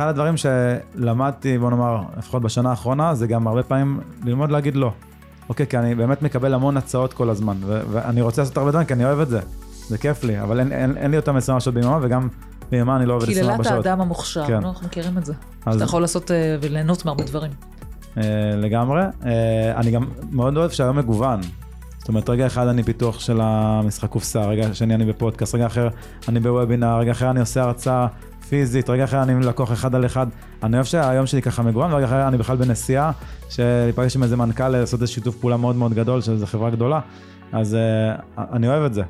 אחד הדברים שלמדתי, בוא נאמר, לפחות בשנה האחרונה, זה גם הרבה פעמים ללמוד להגיד לא. אוקיי, כי אני באמת מקבל המון הצעות כל הזמן, ו- ואני רוצה לעשות הרבה דברים כי אני אוהב את זה. זה כיף לי, אבל אין, אין, אין לי אותם 24 שעות ביממה, וגם ביממה אני לא עובד 24 שעות. קללת האדם המוכשר, כן. נו, אנחנו מכירים את זה. אז- שאתה יכול לעשות אה, וליהנות מהרבה דברים. אה, לגמרי. אה, אני גם מאוד אוהב שהיום מגוון. זאת אומרת, רגע אחד אני פיתוח של המשחק קופסה, רגע שני אני בפודקאסט, רגע אחר אני בוובינר, רגע אחר אני עושה הרצאה פיזית, רגע אחר אני עם לקוח אחד על אחד. אני אוהב שהיום שלי ככה מגוון, ורגע אחר אני בכלל בנסיעה, שלהיפגש עם איזה מנכ"ל, לעשות איזה שיתוף פעולה מאוד מאוד גדול, שזו חברה גדולה. אז אה, אני אוהב את זה.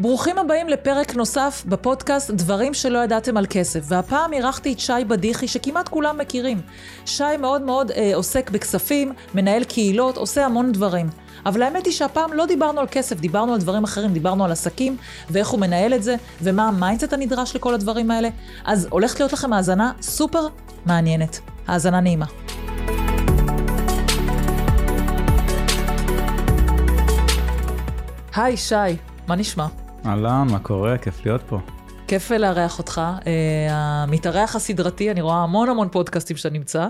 ברוכים הבאים לפרק נוסף בפודקאסט דברים שלא ידעתם על כסף. והפעם אירחתי את שי בדיחי, שכמעט כולם מכירים. שי מאוד מאוד אה, עוסק בכספים, מנהל קהילות, עושה המון דברים. אבל האמת היא שהפעם לא דיברנו על כסף, דיברנו על דברים אחרים, דיברנו על עסקים, ואיך הוא מנהל את זה, ומה ה mindset הנדרש לכל הדברים האלה. אז הולכת להיות לכם האזנה סופר מעניינת. האזנה נעימה. היי, שי, מה נשמע? אהלן, מה קורה? כיף להיות פה. כיף לארח אותך. אה, המתארח הסדרתי, אני רואה המון המון פודקאסטים שאתה נמצא,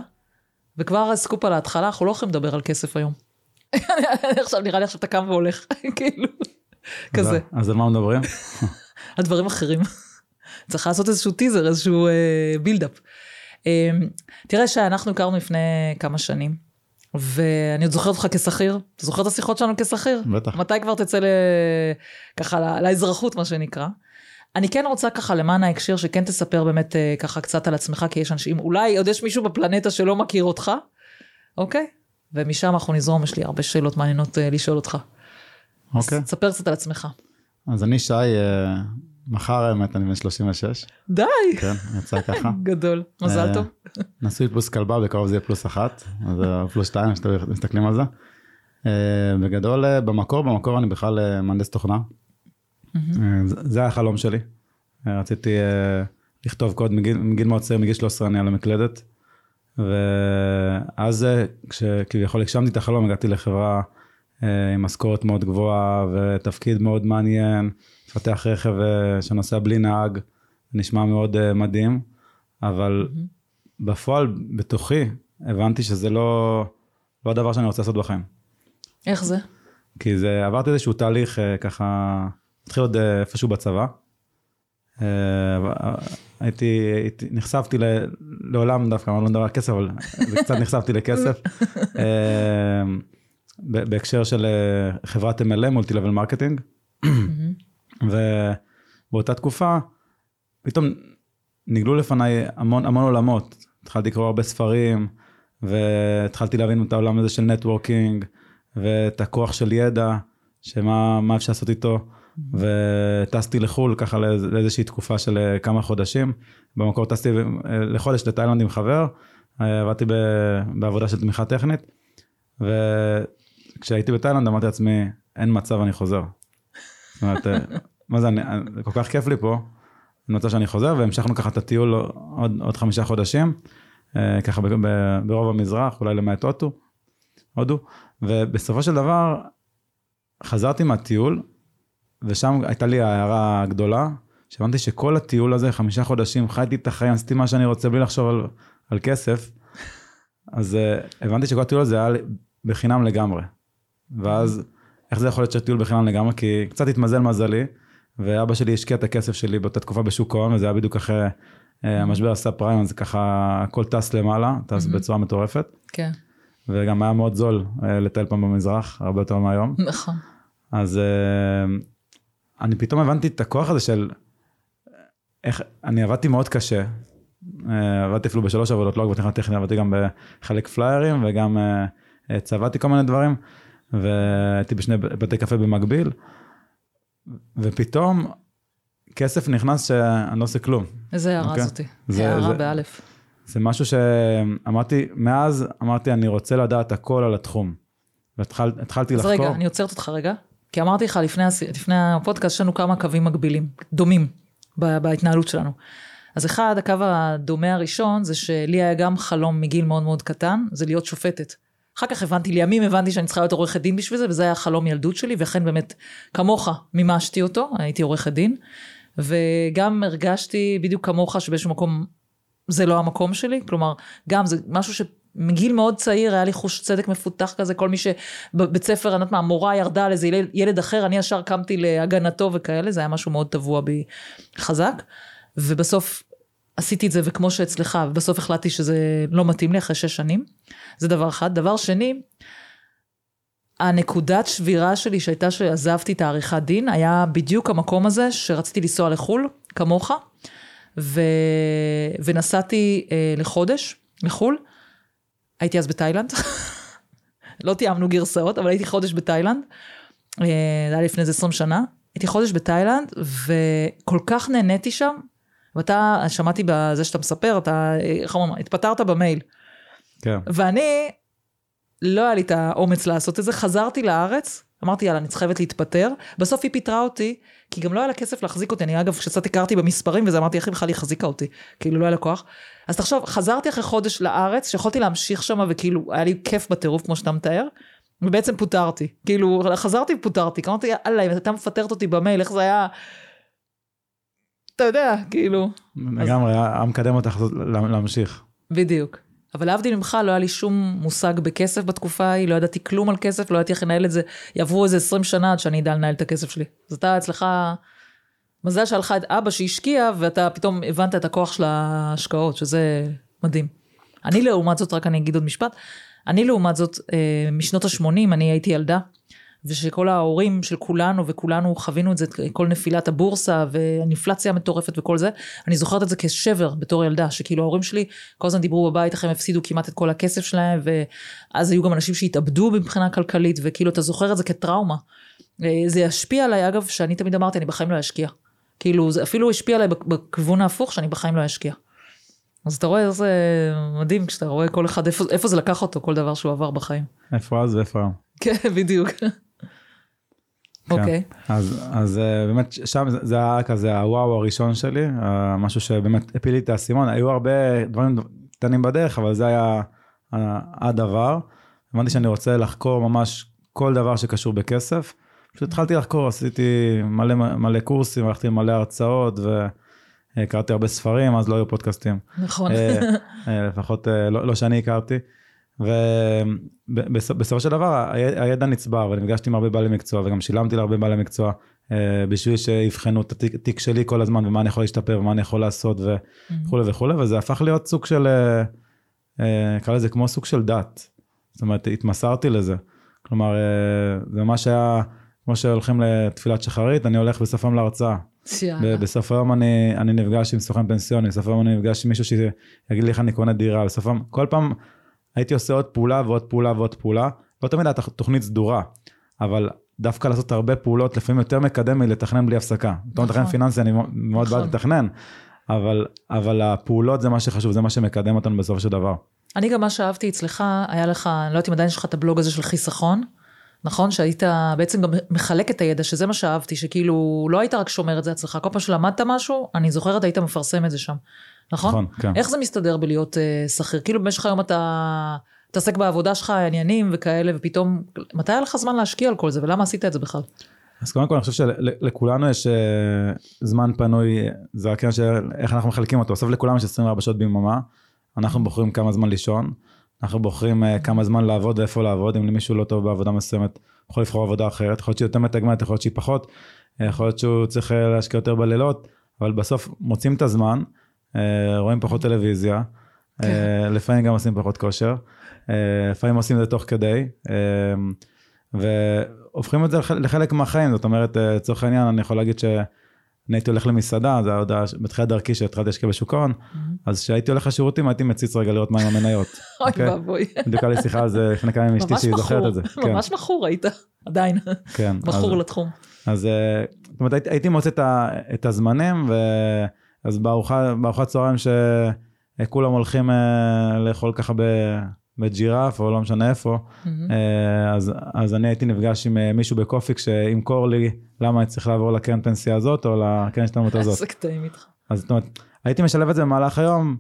וכבר סקופ על ההתחלה, אנחנו לא יכולים לדבר על כסף היום. עכשיו נראה לי עכשיו אתה קם והולך, כאילו, כזה, אז- על מה מדברים? על דברים אחרים. צריך לעשות איזשהו טיזר, איזשהו אה, build-up. אה, תראה שאנחנו הכרנו לפני כמה שנים, ואני עוד זוכרת אותך כשכיר, אתה זוכר את השיחות שלנו כשכיר? בטח. מתי כבר תצא. ככה לאזרחות, מה שנקרא. אני כן רוצה ככה למען ההקשר שכן תספר באמת אה, ככה קצת על עצמך, כי יש אנשים, אולי עוד יש מישהו בפלנטה שלא מכיר אותך, אוקיי? ומשם אנחנו נזרום, יש לי הרבה שאלות מעניינות אה, לשאול אותך. אוקיי. אז תספר קצת על עצמך. אז אני שי, אה, מחר האמת אני בן 36, די! כן, יצא ככה. גדול, מזל אה, טוב. נשוי פלוס כלבה, בקרוב זה יהיה פלוס אחת, אז פלוס שתיים, מסתכלים על זה. אה, בגדול, אה, במקור, במקור אני בכלל אה, מהנדס תוכנה. אה, זה- היה החלום שלי. אה, רציתי אה, לכתוב קוד מגיל מאוד צעיר, מגיל 13 אני על המקלדת. ואז כשכביכול הגשמתי את החלום, הגעתי לחברה אה, עם משכורת מאוד גבוהה ותפקיד מאוד מעניין, לפתח רכב אה, שנוסע בלי נהג, נשמע מאוד אה, מדהים, אבל בפועל, בתוכי, הבנתי שזה לא, לא הדבר שאני רוצה לעשות בחיים. איך זה? כי זה, עברתי איזשהו תהליך ככה, התחיל עוד איפשהו בצבא. אה, הייתי, הייתי, נחשפתי ל, לעולם דווקא, אני לא מדבר על כסף, אבל קצת נחשפתי לכסף. אה, בהקשר של אה, חברת MLM, multi-level marketing. ובאותה תקופה, פתאום נגלו לפניי המון, המון עולמות. התחלתי לקרוא הרבה ספרים, והתחלתי להבין את העולם הזה של networking, ואת הכוח של ידע, שמה מה אפשר לעשות איתו. וטסתי לחו"ל ככה לאיז- לאיזושהי תקופה של אה, כמה חודשים. במקור טסתי אה, לחודש לתאילנד עם חבר, אה, עבדתי בעבודה של תמיכה טכנית, וכשהייתי בתאילנד אמרתי לעצמי, אין מצב אני חוזר. זאת אומרת, מה זה, אני, כל כך כיף לי פה, אני רוצה שאני חוזר, והמשכנו ככה את הטיול עוד, עוד חמישה חודשים, ככה ב, ב, ברוב המזרח, אולי למעט הודו, הודו, ובסופו של דבר חזרתי מהטיול, ושם הייתה לי הערה גדולה, שהבנתי שכל הטיול הזה, חמישה חודשים, חייתי את החיים, עשיתי מה שאני רוצה בלי לחשוב על, על כסף, אז uh, הבנתי שכל הטיול הזה היה בחינם לגמרי. ואז, איך זה יכול להיות שהטיול בחינם לגמרי? כי קצת התמזל מזלי, ואבא שלי השקיע את הכסף שלי באותה תקופה בשוק ההון, וזה היה בדיוק אחרי uh, המשבר עשה פריים, אז ככה הכל טס למעלה, טס בצורה מטורפת, כן, וגם היה מאוד זול uh, לטייל פעם במזרח, הרבה יותר מהיום. נכון. אז אני פתאום הבנתי את הכוח הזה של איך, אני עבדתי מאוד קשה. Uh, עבדתי אפילו בשלוש עבודות, לא רק בתכנון טכני, עבדתי גם בחלק פליירים וגם uh, uh, צבעתי כל מיני דברים, והייתי בשני בתי קפה במקביל, ופתאום כסף נכנס שאני לא עושה כלום. איזה הערה אוקיי. זאתי. זה- הערה זה- באלף. זה משהו שאמרתי, מאז אמרתי, אני רוצה לדעת הכל על התחום. והתחלתי אז לחקור. רגע, אני עוצרת אותך רגע, כי אמרתי לך לפני, לפני הפודקאסט, יש לנו כמה קווים מקבילים, דומים, בהתנהלות שלנו. אז אחד, הקו הדומה הראשון, זה שלי היה גם חלום מגיל מאוד מאוד קטן, זה להיות שופטת. אחר כך הבנתי, לימים הבנתי שאני צריכה להיות עורכת דין בשביל זה, וזה היה חלום ילדות שלי, ואכן באמת, כמוך, מימשתי אותו, הייתי עורכת דין. וגם הרגשתי בדיוק כמוך שבאיזשהו מקום זה לא המקום שלי, כלומר, גם זה משהו שמגיל מאוד צעיר היה לי חוש צדק מפותח כזה, כל מי שבבית ספר, אני יודעת מה, המורה ירדה על איזה ילד אחר, אני ישר קמתי להגנתו וכאלה, זה היה משהו מאוד טבוע בי חזק, ובסוף עשיתי את זה וכמו שאצלך, ובסוף החלטתי שזה לא מתאים לי אחרי שש שנים, זה דבר אחד. דבר שני, הנקודת שבירה שלי שהייתה שעזבתי את העריכת דין, היה בדיוק המקום הזה שרציתי לנסוע לחו"ל, כמוך, ו... ונסעתי אה, לחודש, לחו"ל. הייתי אז בתאילנד, לא תיאמנו גרסאות, אבל הייתי חודש בתאילנד, אה, זה היה לפני איזה 20 שנה. הייתי חודש בתאילנד, וכל כך נהניתי שם, ואתה, שמעתי בזה שאתה מספר, אתה, איך אומרים, התפטרת במייל. כן. ואני, לא היה לי את האומץ לעשות את זה, חזרתי לארץ, אמרתי, יאללה, אני חייבת להתפטר. בסוף היא פיטרה אותי, כי גם לא היה לה כסף להחזיק אותי. אני אגב, כשקצת הכרתי במספרים וזה, אמרתי, איך היא בכלל החזיקה אותי? כאילו, לא היה לה כוח. אז תחשוב, חזרתי אחרי חודש לארץ, שיכולתי להמשיך שם, וכאילו, היה לי כיף בטירוף, כמו שאתה מתאר, ובעצם פוטרתי. כאילו, חזרתי ופוטרתי. אמרתי, יאללה, אם אתה מפטרת אותי במייל, איך זה היה... אתה יודע, כאילו. לגמרי, היה מקדם אותך להמשיך. בדיוק. אבל להבדיל ממך, לא היה לי שום מושג בכסף בתקופה ההיא, לא ידעתי כלום על כסף, לא ידעתי איך לנהל את זה, יעברו איזה 20 שנה עד שאני אדע לנהל את הכסף שלי. אז אתה אצלך, מזל שהיה לך את אבא שהשקיע, ואתה פתאום הבנת את הכוח של ההשקעות, שזה מדהים. אני לעומת זאת, רק אני אגיד עוד משפט, אני לעומת זאת, אה, משנות ה-80, אני הייתי ילדה, ושכל ההורים של כולנו וכולנו חווינו את זה, כל נפילת הבורסה והאינפלציה המטורפת וכל זה, אני זוכרת את זה כשבר בתור ילדה, שכאילו ההורים שלי כל הזמן דיברו בבית איך הם הפסידו כמעט את כל הכסף שלהם, ואז היו גם אנשים שהתאבדו מבחינה כלכלית, וכאילו אתה זוכר את זה כטראומה. אה, זה ישפיע עליי, אגב, שאני תמיד אמרתי, אני בחיים לא אשקיע. כאילו, זה אפילו השפיע עליי בכיוון ההפוך, שאני בחיים לא אשקיע. אז אתה רואה איזה מדהים כשאתה רואה כל אחד, איפה, איפה זה לקח אותו, כל דבר שהוא עבר בחיים. איפה אז ואיפה היום. כן, בדיוק. כן. אוקיי. אז, אז אה, באמת שם זה, זה היה כזה הוואו הראשון שלי, אה, משהו שבאמת הפיל לי את האסימון, היו הרבה דברים קטנים בדרך, אבל זה היה אה, הדבר. הבנתי שאני רוצה לחקור ממש כל דבר שקשור בכסף. פשוט התחלתי לחקור, עשיתי מלא מלא קורסים, הלכתי למלא הרצאות והכרתי הרבה ספרים, אז לא היו פודקאסטים. נכון. לפחות לא, לא שאני הכרתי. ובסופו של דבר הידע נצבר ונפגשתי עם הרבה בעלי מקצוע וגם שילמתי להרבה בעלי מקצוע אה, בשביל שיבחנו את התיק שלי כל הזמן ומה אני יכול להשתפר ומה אני יכול לעשות וכולי וכולי וזה הפך להיות סוג של, אה, אה, נקרא לזה כמו סוג של דת. זאת אומרת התמסרתי לזה. כלומר זה מה שהיה כמו שהולכים לתפילת שחרית אני הולך בסוף היום להרצאה. בסוף היום אני, אני נפגש עם סוכן פנסיוני, בסוף היום אני נפגש עם מישהו שיגיד לי איך אני קונה דירה, בסוף היום, כל פעם הייתי עושה עוד פעולה ועוד פעולה ועוד פעולה, לא תמיד הייתה תוכנית סדורה, אבל דווקא לעשות הרבה פעולות, לפעמים יותר מקדם מלתכנן בלי הפסקה. נכון. אתה מתכנן פיננסי, אני מאוד בעד נכון. לתכנן, אבל, אבל הפעולות זה מה שחשוב, זה מה שמקדם אותנו בסופו של דבר. אני גם מה שאהבתי אצלך, היה לך, אני לא יודעת אם עדיין יש לך את הבלוג הזה של חיסכון, נכון? שהיית בעצם גם מחלק את הידע, שזה מה שאהבתי, שכאילו לא היית רק שומר את זה אצלך, כל פעם שלמדת משהו, אני זוכרת היית מפרסם את זה שם. נכון? נכון, כן. איך זה מסתדר בלהיות uh, שכיר? כאילו במשך היום אתה מתעסק בעבודה שלך, עניינים וכאלה, ופתאום, מתי היה לך זמן להשקיע על כל זה, ולמה עשית את זה בכלל? אז קודם כל אני חושב שלכולנו יש uh, זמן פנוי, זה רק של איך אנחנו מחלקים אותו. בסוף לכולם יש 24 שעות ביממה, אנחנו בוחרים כמה זמן לישון, אנחנו בוחרים uh, כמה זמן לעבוד ואיפה לעבוד, אם למישהו לא טוב בעבודה מסוימת, יכול לבחור עבודה אחרת, יכול להיות שהיא יותר מתגמלת, יכול להיות שהיא פחות, יכול להיות שהוא צריך להשקיע יותר בלילות, אבל בסוף מוצאים את הזמן. אה, רואים פחות טלוויזיה, כן. אה, לפעמים גם עושים פחות כושר, אה, לפעמים עושים את זה תוך כדי, והופכים את זה לחלק מהחיים, זאת אומרת, לצורך העניין אני יכול להגיד שאני הייתי הולך למסעדה, זה היה עוד בתחילת דרכי שהתחלתי להשקיע בשוק ההון, אז כשהייתי הולך לשירותים הייתי מציץ רגע לראות מה עם המניות. אוי אוקיי? ואבוי. בדיוק היה לי שיחה על זה לפני כמה ימים אשתי שהיא זוכרת את זה. ממש מכור היית, עדיין. כן. מכור לתחום. אז זאת אומרת הייתי מוצא את הזמנים, אז בארוחת צהריים שכולם הולכים אה, לאכול ככה בג'ירף או לא משנה איפה, mm-hmm. אז, אז אני הייתי נפגש עם אה, מישהו בקופיק שימכור לי למה אני צריך לעבור לקרן פנסיה הזאת או לקרן השתלמות הזאת. איזה קטעים איתך. אז זאת אומרת, הייתי משלב את זה במהלך היום,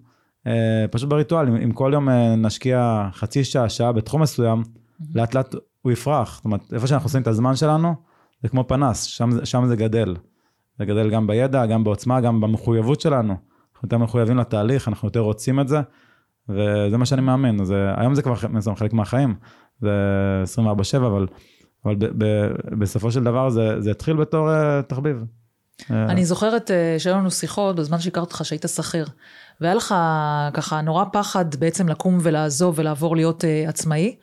פשוט בריטואל, אם, אם כל יום נשקיע חצי שעה, שעה בתחום מסוים, mm-hmm. לאט לאט הוא יפרח. זאת אומרת, איפה שאנחנו עושים את הזמן שלנו, זה כמו פנס, שם, שם זה גדל. לגדל גם בידע, גם בעוצמה, גם במחויבות שלנו. אנחנו יותר מחויבים לתהליך, אנחנו יותר רוצים את זה, וזה מה שאני מאמין. זה, היום זה כבר זה חלק מהחיים, זה 24-7, אבל, אבל ב, ב, בסופו של דבר זה, זה התחיל בתור uh, תחביב. אני זוכרת uh, שהיו לנו שיחות בזמן שהכרתי אותך שהיית שכיר, והיה לך ככה נורא פחד בעצם לקום ולעזוב ולעבור להיות uh, עצמאי,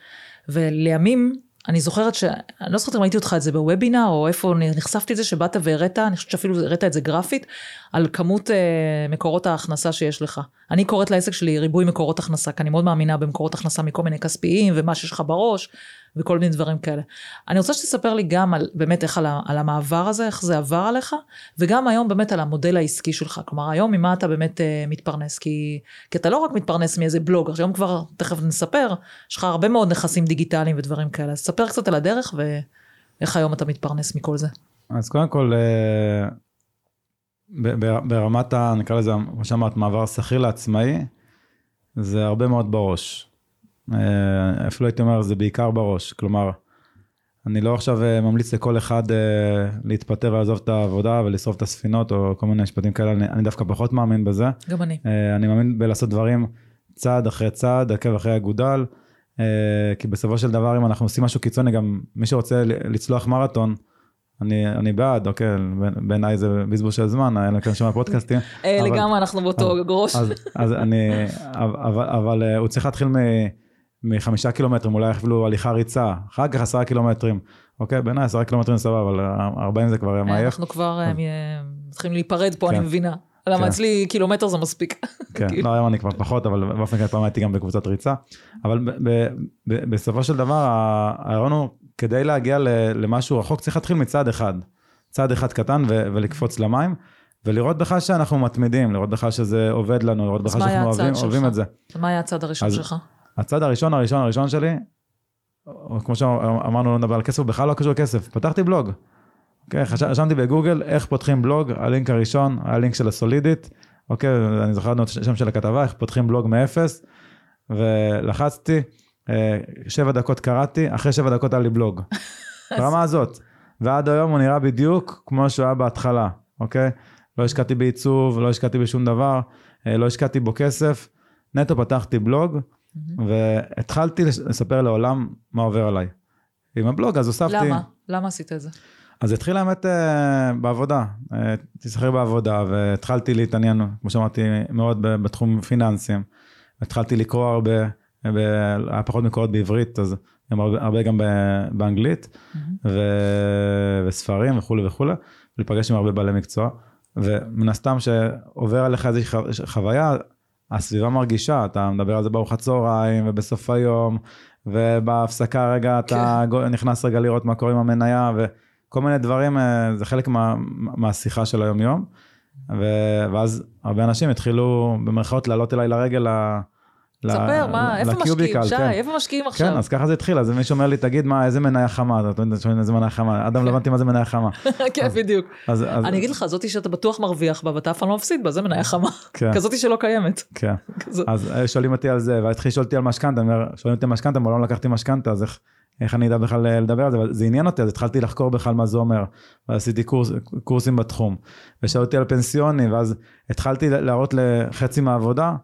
ולימים אני זוכרת ש... אני לא זוכרת אם ראיתי אותך את זה בוובינר, או איפה נחשפתי את זה, שבאת והראית, אני חושבת שאפילו הראית את זה גרפית, על כמות אה, מקורות ההכנסה שיש לך. אני קוראת לעסק שלי ריבוי מקורות הכנסה, כי אני מאוד מאמינה במקורות הכנסה מכל מיני כספיים, ומה שיש לך בראש, וכל מיני דברים כאלה. אני רוצה שתספר לי גם על, באמת איך על, על המעבר הזה, איך זה עבר עליך, וגם היום באמת על המודל העסקי שלך. כלומר, היום ממה אתה באמת אה, מתפרנס? כי, כי אתה לא רק מתפרנס מאיזה בלוג, היום כבר, תכף נספר, יש לך הרבה מאוד נכסים דיגיטליים ודברים כאלה. אז ספר קצת על הדרך ואיך היום אתה מתפרנס מכל זה. אז קודם כל, אה, ברמת. נקרא לזה, כמו שאמרת, מעבר שכיר לעצמאי, זה הרבה מאוד בראש. אה, אפילו הייתי אומר, זה בעיקר בראש. כלומר, אני לא עכשיו אה, ממליץ לכל אחד אה, להתפטר ולעזוב את העבודה ולשרוף את הספינות או כל מיני משפטים כאלה, אני, אני דווקא פחות מאמין בזה. גם אני. אני מאמין בלעשות דברים צעד אחרי צעד, עקב אחרי אגודל, כי בסופו של דבר אם אנחנו עושים משהו קיצוני, גם מי שרוצה לצלוח מרתון, אני, אני בעד, אוקיי, בעיניי זה בזבוז של זמן, אני כאן שומע פודקאסטים. לגמרי, אנחנו באותו גרוש. אז אני, אבל הוא צריך להתחיל מ... מחמישה קילומטרים, אולי אפילו הליכה ריצה, אחר כך עשרה קילומטרים. אוקיי, בעיניי עשרה קילומטרים סבבה, אבל ארבעים זה כבר מעייף. אנחנו כבר אה, מתחילים להיפרד פה, אני כן. מבינה. למה כן. אצלי קילומטר זה מספיק. כן, כאילו. לא היום אני כבר פחות, אבל באופן כלל פעם הייתי גם בקבוצת ריצה. אבל בסופו של דבר, הרעיון הוא, כדי להגיע למשהו רחוק, צריך להתחיל מצעד אחד. צעד אחד קטן ולקפוץ למים. ולראות בכלל שאנחנו מתמידים, לראות בכלל שזה עובד לנו, לראות בכלל שאנחנו אוהבים את זה. מה היה הצעד הראשון שלך? הצד הראשון, הראשון, הראשון שלי, כמו שאמרנו, לא נדבר על כסף, בכלל לא קשור לכסף, פתחתי בלוג. אוקיי, רשמתי בגוגל איך פותחים בלוג, הלינק הראשון, הלינק של הסולידית, אוקיי, אני זוכר את השם של הכתבה, איך פותחים בלוג מאפס, ולחצתי, אה, שבע דקות קראתי, אחרי שבע דקות היה לי בלוג. ברמה הזאת. ועד היום הוא נראה בדיוק כמו שהוא היה בהתחלה, אוקיי? לא השקעתי בעיצוב, לא השקעתי בשום דבר, אה, לא השקעתי בו כסף, נטו פתחתי בלוג. והתחלתי לספר לעולם מה עובר עליי. עם הבלוג, אז הוספתי... למה? למה עשית את זה? אז התחיל האמת אה, בעבודה, הייתי שכיר בעבודה והתחלתי להתעניין, כמו שאמרתי, מאוד בתחום פיננסים. התחלתי לקרוא הרבה, היה פחות מקורות בעברית, אז גם הרבה, הרבה גם באנגלית, mm-hmm. ו... וספרים וכולי וכולי, ולהיפגש עם הרבה בעלי מקצוע. ומן הסתם שעובר עליך איזושהי חוויה, הסביבה מרגישה, אתה מדבר על זה בארוחת צהריים ובסוף היום, ובהפסקה רגע אתה כן. נכנס רגע לראות מה קורה עם המניה, וכל מיני דברים, אה, זה חלק מה, מהשיחה של היום-יום. ואז הרבה אנשים התחילו במרכאות לעלות אליי לרגל ספר, מה, איפה משקיעים, שי, כן. איפה משקיעים עכשיו? כן, אז ככה זה התחיל, אז מישהו אומר לי, תגיד מה, איזה מניה חמה, אתה יודע איזה מניה חמה, אדם לא הבנתי מה זה מניה חמה. כן, בדיוק. אני אגיד לך, זאתי שאתה בטוח מרוויח בה, ואתה אף פעם לא מפסיד בה, זה מניה חמה. כן. כזאתי שלא קיימת. כן, אז אה, שואלים אותי על זה, והתחיל לשאול אותי על משכנתה, שואלים אותי משכנתה, אבל לא לקחתי משכנתה, אז איך אני אדע בכלל אה, לדבר על זה, אבל זה עניין אותי, אז התחלתי לחקור בכלל מה זה אומר, ועשיתי קורס, קורסים בתחום, ושאלו אותי על פנסיוני, ואז התחלתי להראות לחצי מהעבודה,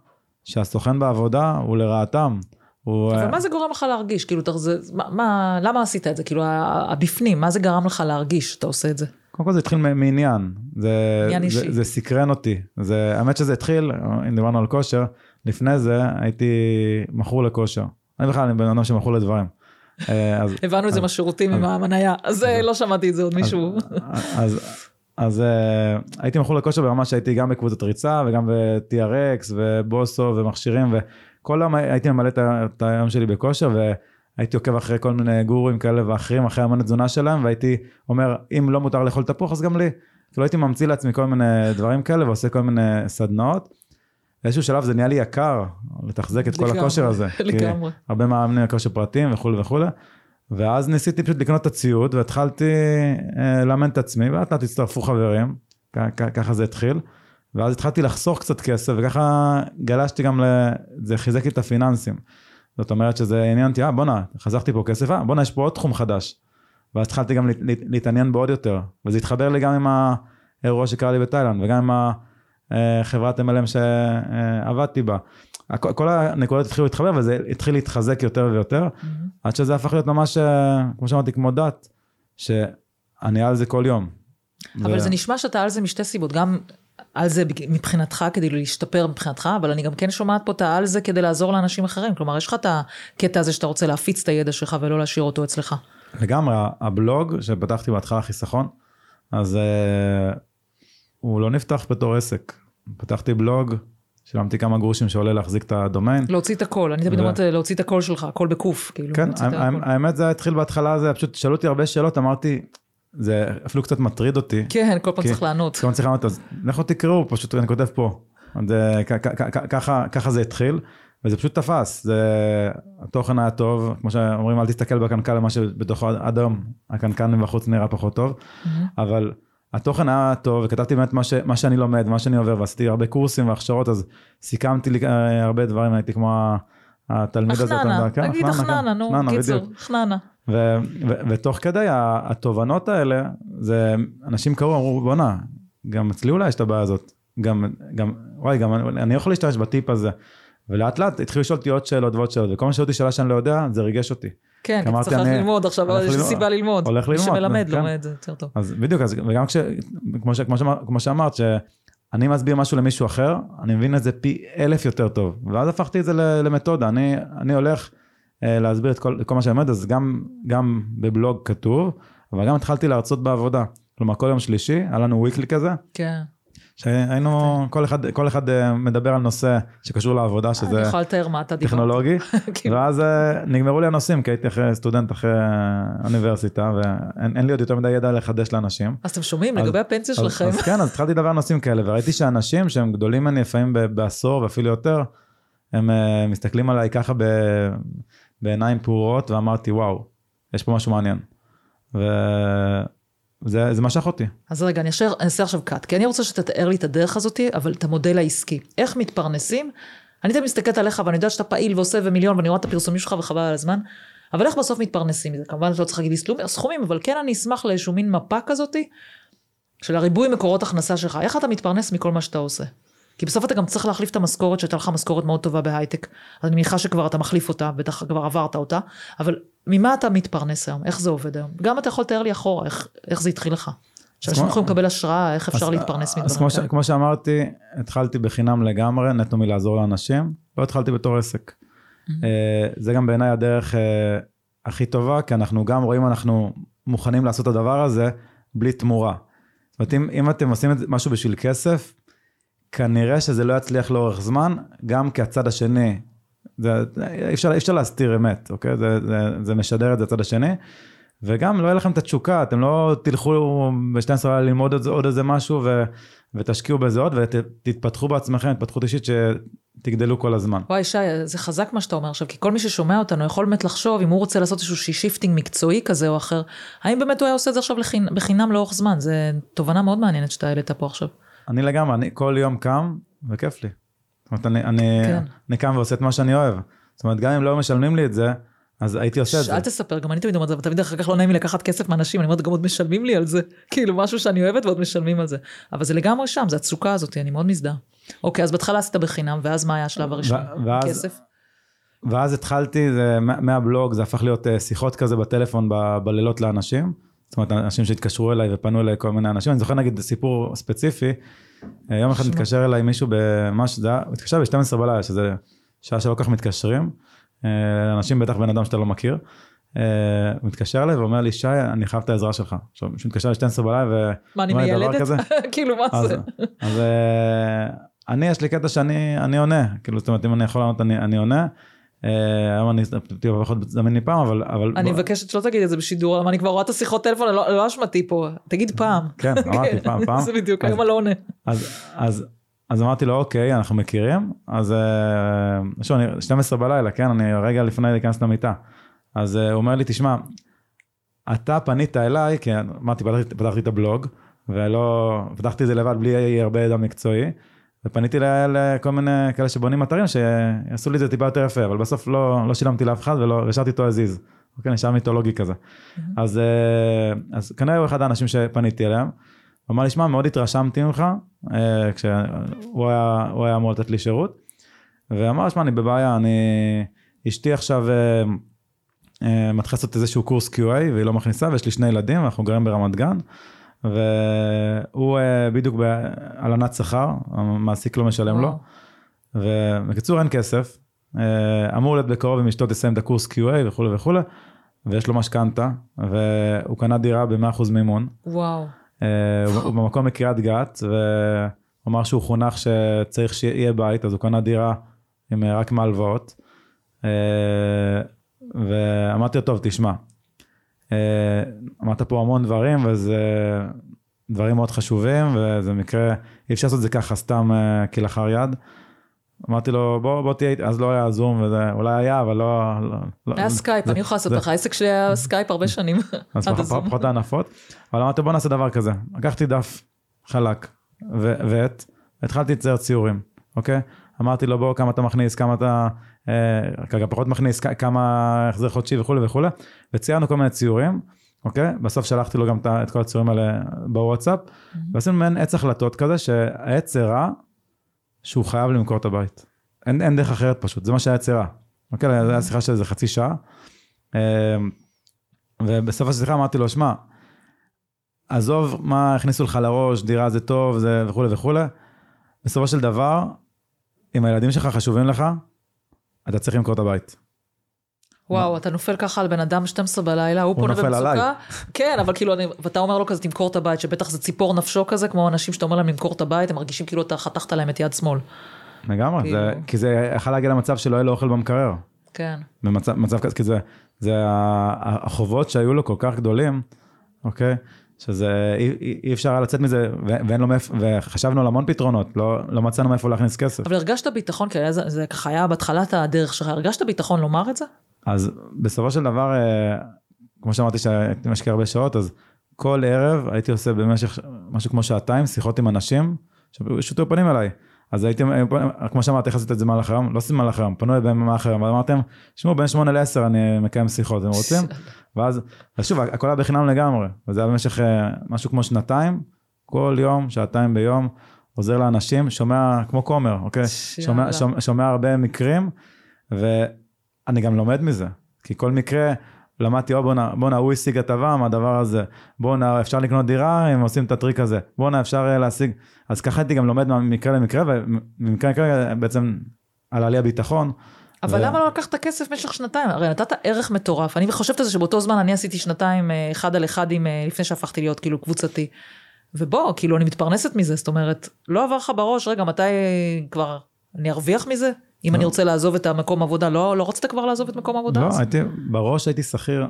שהסוכן בעבודה הוא לרעתם. הוא... אבל מה זה גורם לך להרגיש? כאילו, זה, מה, מה, למה עשית את זה? כאילו, הבפנים, מה זה גרם לך להרגיש שאתה עושה את זה? קודם כל זה התחיל מעניין. זה, עניין אישי. זה, זה סקרן אותי. זה, האמת שזה התחיל, אם דיברנו על כושר, לפני זה הייתי מכור לכושר. אני בכלל, אני בן אדם שמכור לדברים. אה, אז, הבנו את זה מהשירותים עם המניה, אז אה, לא שמעתי את זה עוד מישהו. אז, אז uh, הייתי מכור לכושר ברמה שהייתי גם בקבוצת ריצה וגם ב-TRX ובוסו ומכשירים וכל היום הייתי ממלא את היום שלי בכושר והייתי עוקב אחרי כל מיני גורים כאלה ואחרים אחרי המון התזונה שלהם והייתי אומר אם לא מותר לאכול תפוח אז גם לי. כאילו הייתי ממציא לעצמי כל מיני דברים כאלה ועושה כל מיני סדנאות. באיזשהו שלב זה נהיה לי יקר לתחזק את כל הכושר הזה. לגמרי. הרבה מאמני כושר פרטיים וכולי וכולי. ואז ניסיתי פשוט לקנות את הציוד והתחלתי אה, לאמן את עצמי ולאט לאט הצטרפו חברים, ככה זה התחיל. ואז התחלתי לחסוך קצת כסף וככה גלשתי גם, זה חיזק לי את הפיננסים. זאת אומרת שזה עניין אותי, אה בואנה, חסכתי פה כסף, אה בואנה יש פה עוד תחום חדש. ואז התחלתי גם להתעניין בו עוד יותר, וזה התחבר לי גם עם, האירוע שקרה לי בתאילנד, וגם עם החברת MLM שעבדתי בה. כל הנקודות התחילו להתחבר וזה התחיל להתחזק יותר ויותר, עד שזה הפך להיות ממש, אה, כמו שאמרתי, כמו דת, שאני על זה כל יום. אבל ו- זה נשמע שאתה על זה משתי סיבות, גם על זה מבחינתך, כדי להשתפר מבחינתך, אבל אני גם כן שומעת פה את העל זה כדי לעזור לאנשים אחרים. כלומר, יש לך את הקטע הזה שאתה רוצה להפיץ את הידע שלך ולא להשאיר אותו אצלך. לגמרי, הבלוג שפתחתי בהתחלה חיסכון, אז uh, הוא לא נפתח בתור עסק. פתחתי בלוג, שילמתי כמה גרושים שעולה להחזיק את הדומיין. להוציא את הכל, אני תמיד אומרת להוציא את הקול שלך, הכל בקוף, כאילו. כן, הכל. האמת זה התחיל בהתחלה, זה פשוט שאלו אותי הרבה שאלות, אמרתי, זה אפילו קצת מטריד אותי. כן, כל פעם צריך לענות. כלומר צריך לענות, אז לכו תקראו, פשוט אני כותב פה. ככה, זה התחיל, וזה פשוט תפס, זה, התוכן היה טוב, כמו שאומרים, אל תסתכל בקנקן למה שבתוכו עד היום, הקנקן מבחוץ נראה פחות טוב, אבל התוכן היה טוב, וכתבתי באמת מה, ש, מה שאני לומד, מה שאני עובר, ועשיתי הרבה קורסים והכשרות, אז סיכמתי לי אה, הרבה דברים, הייתי כמו התלמיד הזה. אתה חננה, יודע, כן, תגיד חננה, כן. נו, קיצור, בדיוק. חננה. ו- ו- ותוך כדי התובנות האלה, זה אנשים קראו, אמרו בואנה, גם אצלי אולי יש את הבעיה הזאת. גם, גם, וואי, גם אני, אני יכול להשתמש בטיפ הזה. ולאט לאט התחילו לשאול אותי עוד שאלות ועוד שאלות, וכל מה שאלו אותי שאלה שאני לא יודע, זה ריגש אותי. כן, כי אתה צריך אני ללמוד עכשיו, יש ללמוד. סיבה ללמוד. הולך מי ללמוד, שמלמד כן. לומד יותר טוב. אז בדיוק, אז, וגם כש, כמו, ש, כמו, שאמר, כמו שאמרת, שאני מסביר משהו למישהו אחר, אני מבין את זה פי אלף יותר טוב. ואז הפכתי את זה למתודה, אני, אני הולך אה, להסביר את כל, כל מה שאני לומד, אז גם, גם בבלוג כתוב, אבל גם התחלתי להרצות בעבודה. כלומר, כל יום שלישי, היה לנו weekly כזה, כן. שהיינו, כל אחד, כל אחד אה, מדבר על נושא שקשור לעבודה, אני שזה יכולה לתאר מה אתה דיברת. טכנולוגי, כאילו. ואז אה, נגמרו לי הנושאים, כי הייתי אחרי סטודנט אחרי אה, אוניברסיטה, ואין אין לי עוד יותר מדי ידע לחדש לאנשים. אז אתם שומעים אז- לגבי הפנסיה אז- שלכם? אז כן, אז התחלתי לדבר על נושאים כאלה, וראיתי שאנשים שהם גדולים ממני לפעמים בעשור ואפילו יותר, הם אה, מסתכלים עליי ככה ב- בעיניים פעורות, ואמרתי, וואו, יש פה משהו מעניין. וזה זה משך אותי. אז רגע, אני אני אעשה עכשיו קאט, כי אני רוצה שתתאר לי את הדרך הזאתי, אבל את המודל העסקי. איך מתפרנסים? אני תמיד מסתכלת עליך ואני יודעת שאתה פעיל ועושה ומיליון ואני רואה את הפרסומים שלך וחבל על הזמן, אבל איך בסוף מתפרנסים מזה? כמובן אתה לא צריך להגיד לי סכומים, אבל כן אני אשמח לאיזשהו מין מפה כזאתי, של הריבוי מקורות הכנסה שלך. איך אתה מתפרנס מכל מה שאתה עושה? כי בסוף אתה גם צריך להחליף את המשכורת, שהייתה לך משכורת מאוד טובה בהייטק. אז אני מניחה שכבר אתה מחליף אותה, בטח כבר עברת אותה, אבל ממה אתה מתפרנס היום? איך זה עובד היום? גם אתה יכול לתאר לי אחורה, איך, איך זה התחיל לך. שאנשים יכולים לקבל השראה, איך אפשר אז- להתפרנס אז מדברים כאלה. כמו שאמרתי, התחלתי בחינם לגמרי, נטו מלעזור לאנשים, לא התחלתי בתור עסק. אה, זה גם בעיניי הדרך אה, הכי טובה, כי אנחנו גם רואים, אנחנו מוכנים לעשות את הדבר הזה בלי תמורה. זאת אומרת, אם, אתם עושים משהו בשביל כסף, כנראה שזה לא יצליח לאורך זמן, גם כי הצד השני, זה, אי אפשר, אי אפשר להסתיר אמת, אוקיי? זה, זה, זה משדר את זה הצד השני. וגם לא יהיה לכם את התשוקה, אתם לא תלכו ב-12 לילה ללמוד עוד, עוד איזה משהו ו, ותשקיעו בזה עוד ותתפתחו בעצמכם, התפתחות אישית שתגדלו כל הזמן. וואי שי, זה חזק מה שאתה אומר עכשיו, כי כל מי ששומע אותנו יכול באמת לחשוב אם הוא רוצה לעשות איזשהו shifting מקצועי כזה או אחר, האם באמת הוא היה עושה את זה עכשיו לחינ... בחינם לאורך זמן, זה תובנה מאוד מעניינת שאתה העלית פה עכשיו. אני לגמרי, אני כל יום קם וכיף לי. זאת אומרת, אני, אני, כן. אני קם ועושה את מה שאני אוהב. זאת אומרת, גם אם לא משלמים לי את זה, אז הייתי עושה את זה. אל תספר, גם אני תמיד אומרת, ותמיד אחר כך לא נעים לי לקחת כסף מאנשים, אני אומרת, גם עוד משלמים לי על זה, כאילו משהו שאני אוהבת ועוד משלמים על זה. אבל זה לגמרי שם, זה התשוקה הזאת, אני מאוד מזדהה. אוקיי, אז בהתחלה עשית בחינם, ואז מה היה השלב הראשון? ואז- כסף? ואז התחלתי, זה, מה- מהבלוג זה הפך להיות אה, שיחות כזה בטלפון ב, בלילות לאנשים. זאת אומרת, אנשים שהתקשרו אליי ופנו אליי כל מיני אנשים. אני זוכר נגיד סיפור ספציפי, אה, יום אחד שמה? מתקשר אליי מישהו ממש, זה היה, הוא התקשר ב-12 בלילה, שזה שעה שלא כל כך מתקשרים. אה, אנשים בטח בן אדם שאתה לא מכיר. אה, הוא מתקשר אליי ואומר לי, שי, אני חייב את העזרה שלך. עכשיו, מישהו מתקשר ל-12 בלילה ו... מה, אני דבר מיילדת? כאילו, מה זה? אז אני, יש לי קטע שאני אני עונה, כאילו, זאת אומרת, אם אני יכול לענות, אני עונה. אה, היום אני טיפה פחות זמין לי פעם, אבל... אבל אני מבקשת שלא תגיד את זה בשידור, אבל אני כבר רואה את השיחות טלפון, לא לא אשמתי פה, תגיד פעם. כן, אמרתי פעם, פעם. זה בדיוק, היום אני לא עונה. אז, אז, אז אמרתי לו, אוקיי, אנחנו מכירים, אז אה, שוב, אני 12 בלילה, כן, אני רגע לפני להיכנס למיטה. אז אה, הוא אומר לי, תשמע, אתה פנית אליי, כי אמרתי, פתחתי את הבלוג, ולא, פתחתי את זה לבד בלי הרבה ידע מקצועי, ופניתי לכל מיני כאלה שבונים אתרים שיעשו לי את זה טיפה יותר יפה, אבל בסוף לא, לא שילמתי לאף אחד ולא, השארתי אותו הזיז. אוקיי, נשאר מיתולוגי כזה. אז, אה, אז כנראה הוא אחד האנשים שפניתי אליהם, הוא אמר לי, שמע, מאוד התרשמתי ממך, אה, כשהוא היה, הוא היה אמור לתת לי שירות, ואמר, שמע, אני בבעיה, אני, אשתי עכשיו אה, אה, מתחילה לעשות איזשהו קורס QA, והיא לא מכניסה, ויש לי שני ילדים, ואנחנו גרים ברמת גן, והוא אה, בדיוק בהלנת שכר, המעסיק לא משלם לו, ובקיצור, אין כסף, אה, אמור להיות בקרוב עם אשתו תסיים את הקורס QA וכולי וכולי, ויש לו משכנתה, והוא קנה דירה ב-100% מימון. וואו. אה, הוא במקום מקריית גת, והוא אמר שהוא חונך שצריך שיהיה בית, אז הוא קנה דירה עם רק מהלוואות. ואמרתי לו, טוב, תשמע, אמרת פה המון דברים, וזה דברים מאוד חשובים, וזה מקרה, אי אפשר לעשות את זה ככה סתם כלאחר יד. אמרתי לו, בוא, בוא תהיה אז לא היה זום וזה, אולי היה, אבל לא... לא היה סקייפ, אני יכולה לעשות לך, העסק שלי היה סקייפ הרבה שנים. אז פחות הענפות. אבל אמרתי, בוא נעשה דבר כזה. לקחתי דף חלק ועט, והתחלתי לצייר ציורים, אוקיי? אמרתי לו, בוא, כמה אתה מכניס, כמה אתה... אה, כרגע פחות מכניס, כמה החזר חודשי וכולי וכולי, וציירנו כל מיני ציורים, אוקיי? בסוף שלחתי לו גם את כל הציורים האלה בוואטסאפ, ועשינו מעין עץ החלטות כזה, שהעץ הרע, שהוא חייב למכור את הבית. אין, אין דרך אחרת פשוט, זה מה שהיה יצירה. אוקיי, זו הייתה שיחה של איזה חצי שעה. אמ, ובסוף השיחה אמרתי לו, שמע, עזוב מה הכניסו לך לראש, דירה זה טוב, זה וכולי וכולי. בסופו של דבר, אם הילדים שלך חשובים לך, אתה צריך למכור את הבית. וואו, אתה נופל ככה על בן אדם 12 בלילה, הוא פונה במצוקה. כן, אבל כאילו, ואתה אומר לו כזה, תמכור את הבית, שבטח זה ציפור נפשו כזה, כמו אנשים שאתה אומר להם למכור את הבית, הם מרגישים כאילו אתה חתכת להם את יד שמאל. לגמרי, כאילו... כי זה יכול להגיע למצב שלא יהיה לו אוכל במקרר. כן. במצב כזה, כי זה, זה החובות שהיו לו כל כך גדולים, אוקיי? שזה, אי, אי אפשר היה לצאת מזה, ואין לו מאיפה, וחשבנו על המון פתרונות, לא, לא מצאנו מאיפה להכניס כסף. אבל הרגשת ביטחון, כי זה, זה ככה היה בהתחלת הדרך שלך, הרגשת ביטחון לומר את זה? אז בסופו של דבר, אה, כמו שאמרתי שהייתי משקיע הרבה שעות, אז כל ערב הייתי עושה במשך משהו כמו שעתיים שיחות עם אנשים ששוטו פנים אליי. אז הייתי, כמו שאמרתי, איך עשית את זה במהלך היום? לא עשיתי במהלך היום, פנו אליי במהלך היום, ואמרתם, תשמעו, בין שמונה לעשר אני מקיים שיחות, אתם רוצים? ואז, אז שוב, הכל היה בחינם לגמרי, וזה היה במשך אה, משהו כמו שנתיים, כל יום, שעתיים ביום, עוזר לאנשים, שומע כמו כומר, אוקיי? שומע, שומע, שומע הרבה מקרים, ו... אני גם לומד מזה, כי כל מקרה, למדתי, או בואנה, בואנה, הוא השיג הטבה מהדבר הזה, בואנה, אפשר לקנות דירה אם עושים את הטריק הזה, בואנה, אפשר אה, להשיג, אז ככה הייתי גם לומד ממקרה למקרה, וממקרה למקרה בעצם עלה לי הביטחון. אבל ו... למה לא לקחת כסף במשך שנתיים? הרי נתת ערך מטורף. אני חושבת על זה שבאותו זמן אני עשיתי שנתיים אה, אחד על אחד עם, אה, לפני שהפכתי להיות כאילו קבוצתי. ובוא, כאילו אני מתפרנסת מזה, זאת אומרת, לא עבר לך בראש, רגע, מתי כבר אני ארוויח מזה? אם אני לא. רוצה לעזוב את המקום עבודה, לא, לא רצית כבר לעזוב את מקום העבודה? לא, הייתי, בראש הייתי שכיר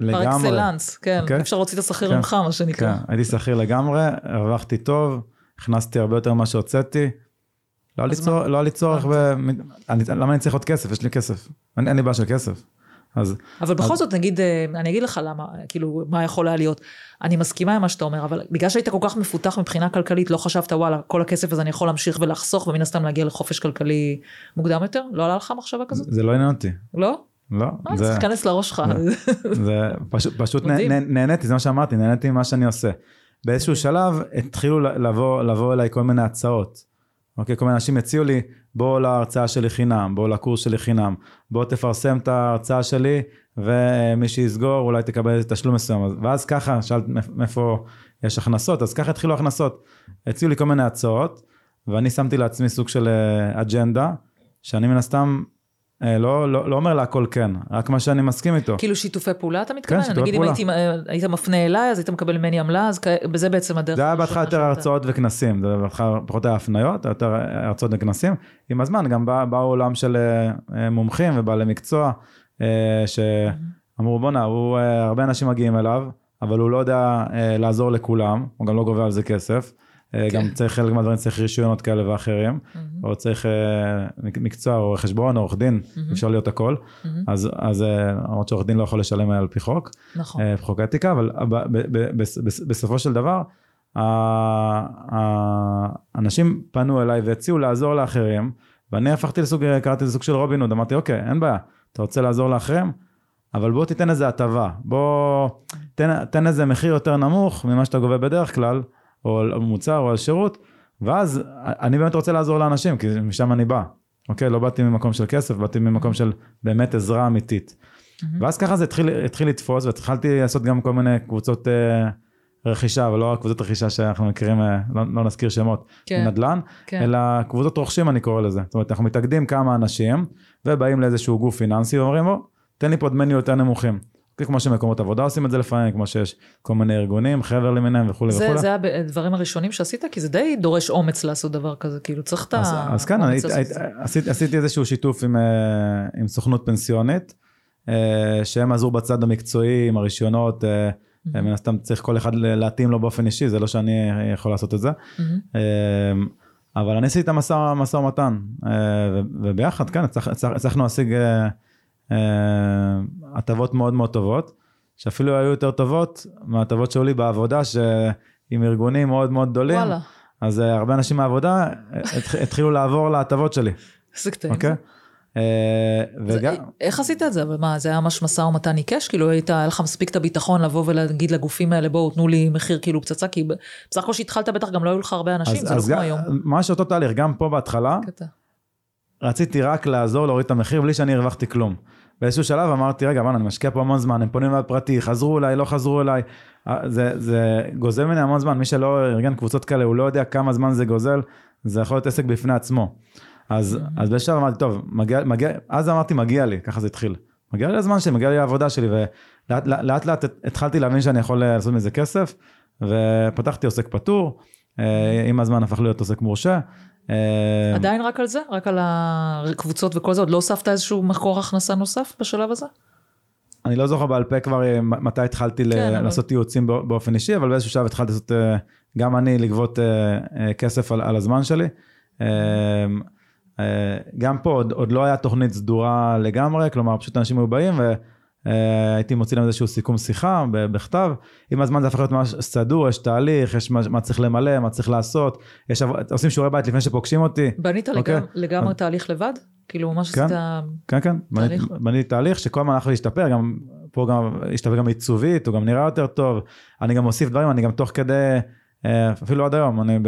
לגמרי. פר אקסלנס, כן, okay. אוקיי? אפשר להוציא את השכיר כן. ממך, מה שנקרא. כן, הייתי שכיר לגמרי, הרווחתי טוב, הכנסתי הרבה יותר ממה שהוצאתי. לא היה לי צורך. למה אני צריך עוד כסף? יש לי כסף. אין לי בעיה של כסף. אז... אבל בכל אז... זאת, נגיד, אה, אני אגיד לך למה, כאילו, מה יכול היה להיות. אני מסכימה עם מה שאתה אומר, אבל בגלל שהיית כל כך מפותח מבחינה כלכלית, לא חשבת, וואלה, כל הכסף הזה אני יכול להמשיך ולחסוך, ומן הסתם להגיע לחופש כלכלי מוקדם יותר? לא עלה לך מחשבה כזאת? זה לא עניין אותי. לא? לא. אה, זה... צריך להיכנס לראש שלך. זה פשוט, פשוט נהניתי, זה מה שאמרתי, נהניתי ממה שאני עושה. באיזשהו שלב התחילו לבוא, לבוא אליי כל מיני הצעות. אוקיי, כל מיני אנשים הציעו לי, בוא להרצאה שלי חינם, בוא לקורס שלי חינם, בוא תפרסם את ההרצאה שלי, ומי שיסגור אולי תקבל תשלום מסוים. ואז ככה, שאלת מאיפה יש הכנסות, אז ככה התחילו הכנסות. הציעו לי כל מיני הצעות, ואני שמתי לעצמי סוג של אה, אג'נדה, שאני מן הסתם לא, לא, לא אומר לה הכל כן, רק מה שאני מסכים איתו. כאילו שיתופי פעולה אתה מתכוון? כן, שיתופי פעולה. נגיד אם הייתי, היית מפנה אליי, אז היית מקבל ממני עמלה, אז בזה בעצם הדרך. זה היה בהתחלה יותר הרצאות וכנסים, זה בהתחלה פחות היה הפניות, יותר הרצאות וכנסים. עם הזמן גם בא, בא עולם של אה, מומחים ובעלי מקצוע, אה, שאמרו בואנה, הרבה אנשים מגיעים אליו, אבל הוא לא יודע לעזור לכולם, הוא גם לא גובה על זה כסף. אה, גם כן. צריך חלק מהדברים צריך רישיונות כאלה ואחרים, או צריך אה, מקצוע או חשבון או עורך דין, אפשר להיות הכל, אז אה, למרות שעורך דין לא יכול לשלם על פי חוק, נכון. חוק האתיקה, אבל בסופו של דבר, האנשים פנו אליי והציעו לעזור לאחרים, ואני הפכתי לסוג, קראתי לזה סוג של רובין הוד, אמרתי אוקיי, אין בעיה, אתה רוצה לעזור לאחרים? אבל בוא תיתן איזה הטבה, בוא תן, תן איזה מחיר יותר נמוך ממה שאתה גובה בדרך כלל, או על מוצר או על שירות, ואז אני באמת רוצה לעזור לאנשים, כי משם אני בא. אוקיי? לא באתי ממקום של כסף, באתי ממקום של באמת עזרה אמיתית. ואז ככה זה התחיל, התחיל לתפוס, והתחלתי לעשות גם כל מיני קבוצות אה, רכישה, אבל לא רק קבוצות רכישה שאנחנו מכירים, אה, לא, לא נזכיר שמות, כן. נדל"ן, כן. אלא קבוצות רוכשים אני קורא לזה. זאת אומרת, אנחנו מתאגדים כמה אנשים, ובאים לאיזשהו גוף פיננסי ואומרים, בוא, תן לי פה דמי יותר נמוכים. כמו שמקומות עבודה עושים את זה לפעמים, כמו שיש כל מיני ארגונים, חבר למיניהם וכולי וכולי. זה הדברים הראשונים שעשית? כי זה די דורש אומץ לעשות דבר כזה, כאילו צריך את אז, אז כן, אני, האומץ לעשות את זה. עשיתי, עשיתי איזשהו שיתוף עם, אה, סוכנות פנסיונית, אה, שהם עזרו בצד המקצועי עם הרישיונות, אה, מן הסתם צריך כל אחד להתאים לו באופן אישי, זה לא שאני יכול לעשות את זה. מהמם. אה, אבל אני עשיתי את המשא משא ומתן, וביחד, כן, הצלח- הצלח- הצלחנו להשיג הטבות מאוד מאוד טובות, שאפילו היו יותר טובות מההטבות שהיו לי בעבודה, שעם ארגונים מאוד מאוד גדולים. וואלה, אז אה, הרבה אנשים מהעבודה אה, התח- התחילו לעבור להטבות שלי, איזה קטעים. אוקיי? אה, וגם, איך עשית את זה? אבל מה, זה היה ממש משא ומתן עיקש? כאילו היית, היה לך מספיק את הביטחון לבוא ולהגיד לגופים האלה, בואו תנו לי מחיר כאילו פצצה, כי בסך הכל שהתחלת בטח גם לא היו לך הרבה אנשים, זה לא כמו היום. ממש אותו תהליך, גם פה בהתחלה, קטע. רציתי רק לעזור להוריד את המחיר בלי שאני הרווחתי כלום. באיזשהו שלב אמרתי, רגע, אבל אני משקיע פה המון זמן, הם פונים אליי פרטי, חזרו אליי, לא חזרו אליי. אה, זה, זה גוזל ממני המון זמן, מי שלא ארגן קבוצות כאלה, הוא לא יודע כמה זמן זה גוזל, זה יכול להיות עסק בפני עצמו. אז, אז באיזשהו שלב אמרתי, טוב, מגיע, מגיע, אז אמרתי, מגיע לי, ככה זה התחיל. מגיע לי הזמן שלי, מגיע לי העבודה שלי, ולאט לאט, לאט, לאט התחלתי להבין שאני יכול אה, לעשות מזה כסף, ופתחתי עוסק פטור, אה, עם הזמן הפך להיות עוסק מורשה. אה, עדיין רק על זה? רק על הקבוצות וכל זה? עוד לא הוספת איזשהו מקור הכנסה נוסף בשלב הזה? אני לא זוכר בעל פה כבר אה, מתי התחלתי כן, אבל- לעשות ייעוצים בא- באופן אישי, אבל באיזשהו שלב התחלתי לעשות, אה, גם אני לגבות כסף על, על הזמן שלי. גם פה עוד, עוד לא היה תוכנית סדורה לגמרי, כלומר פשוט אנשים היו באים והייתי מוציא להם איזשהו סיכום שיחה בכתב. עם הזמן זה הפך להיות ממש סדור, יש תהליך, יש מה, מה צריך למלא, מה צריך לעשות, יש, עושים שיעורי בית לפני שפוגשים אותי. בנית אוקיי. לגמ- לגמרי תהליך לבד? כאילו ממש כן. עשית... כן, כן, תהליך. בניתי תהליך שכל הזמן הלך להשתפר, גם פה גם השתפר גם עיצובית, הוא גם נראה יותר טוב, אני גם מוסיף דברים, אני גם תוך כדי, אה, אפילו עד היום, אני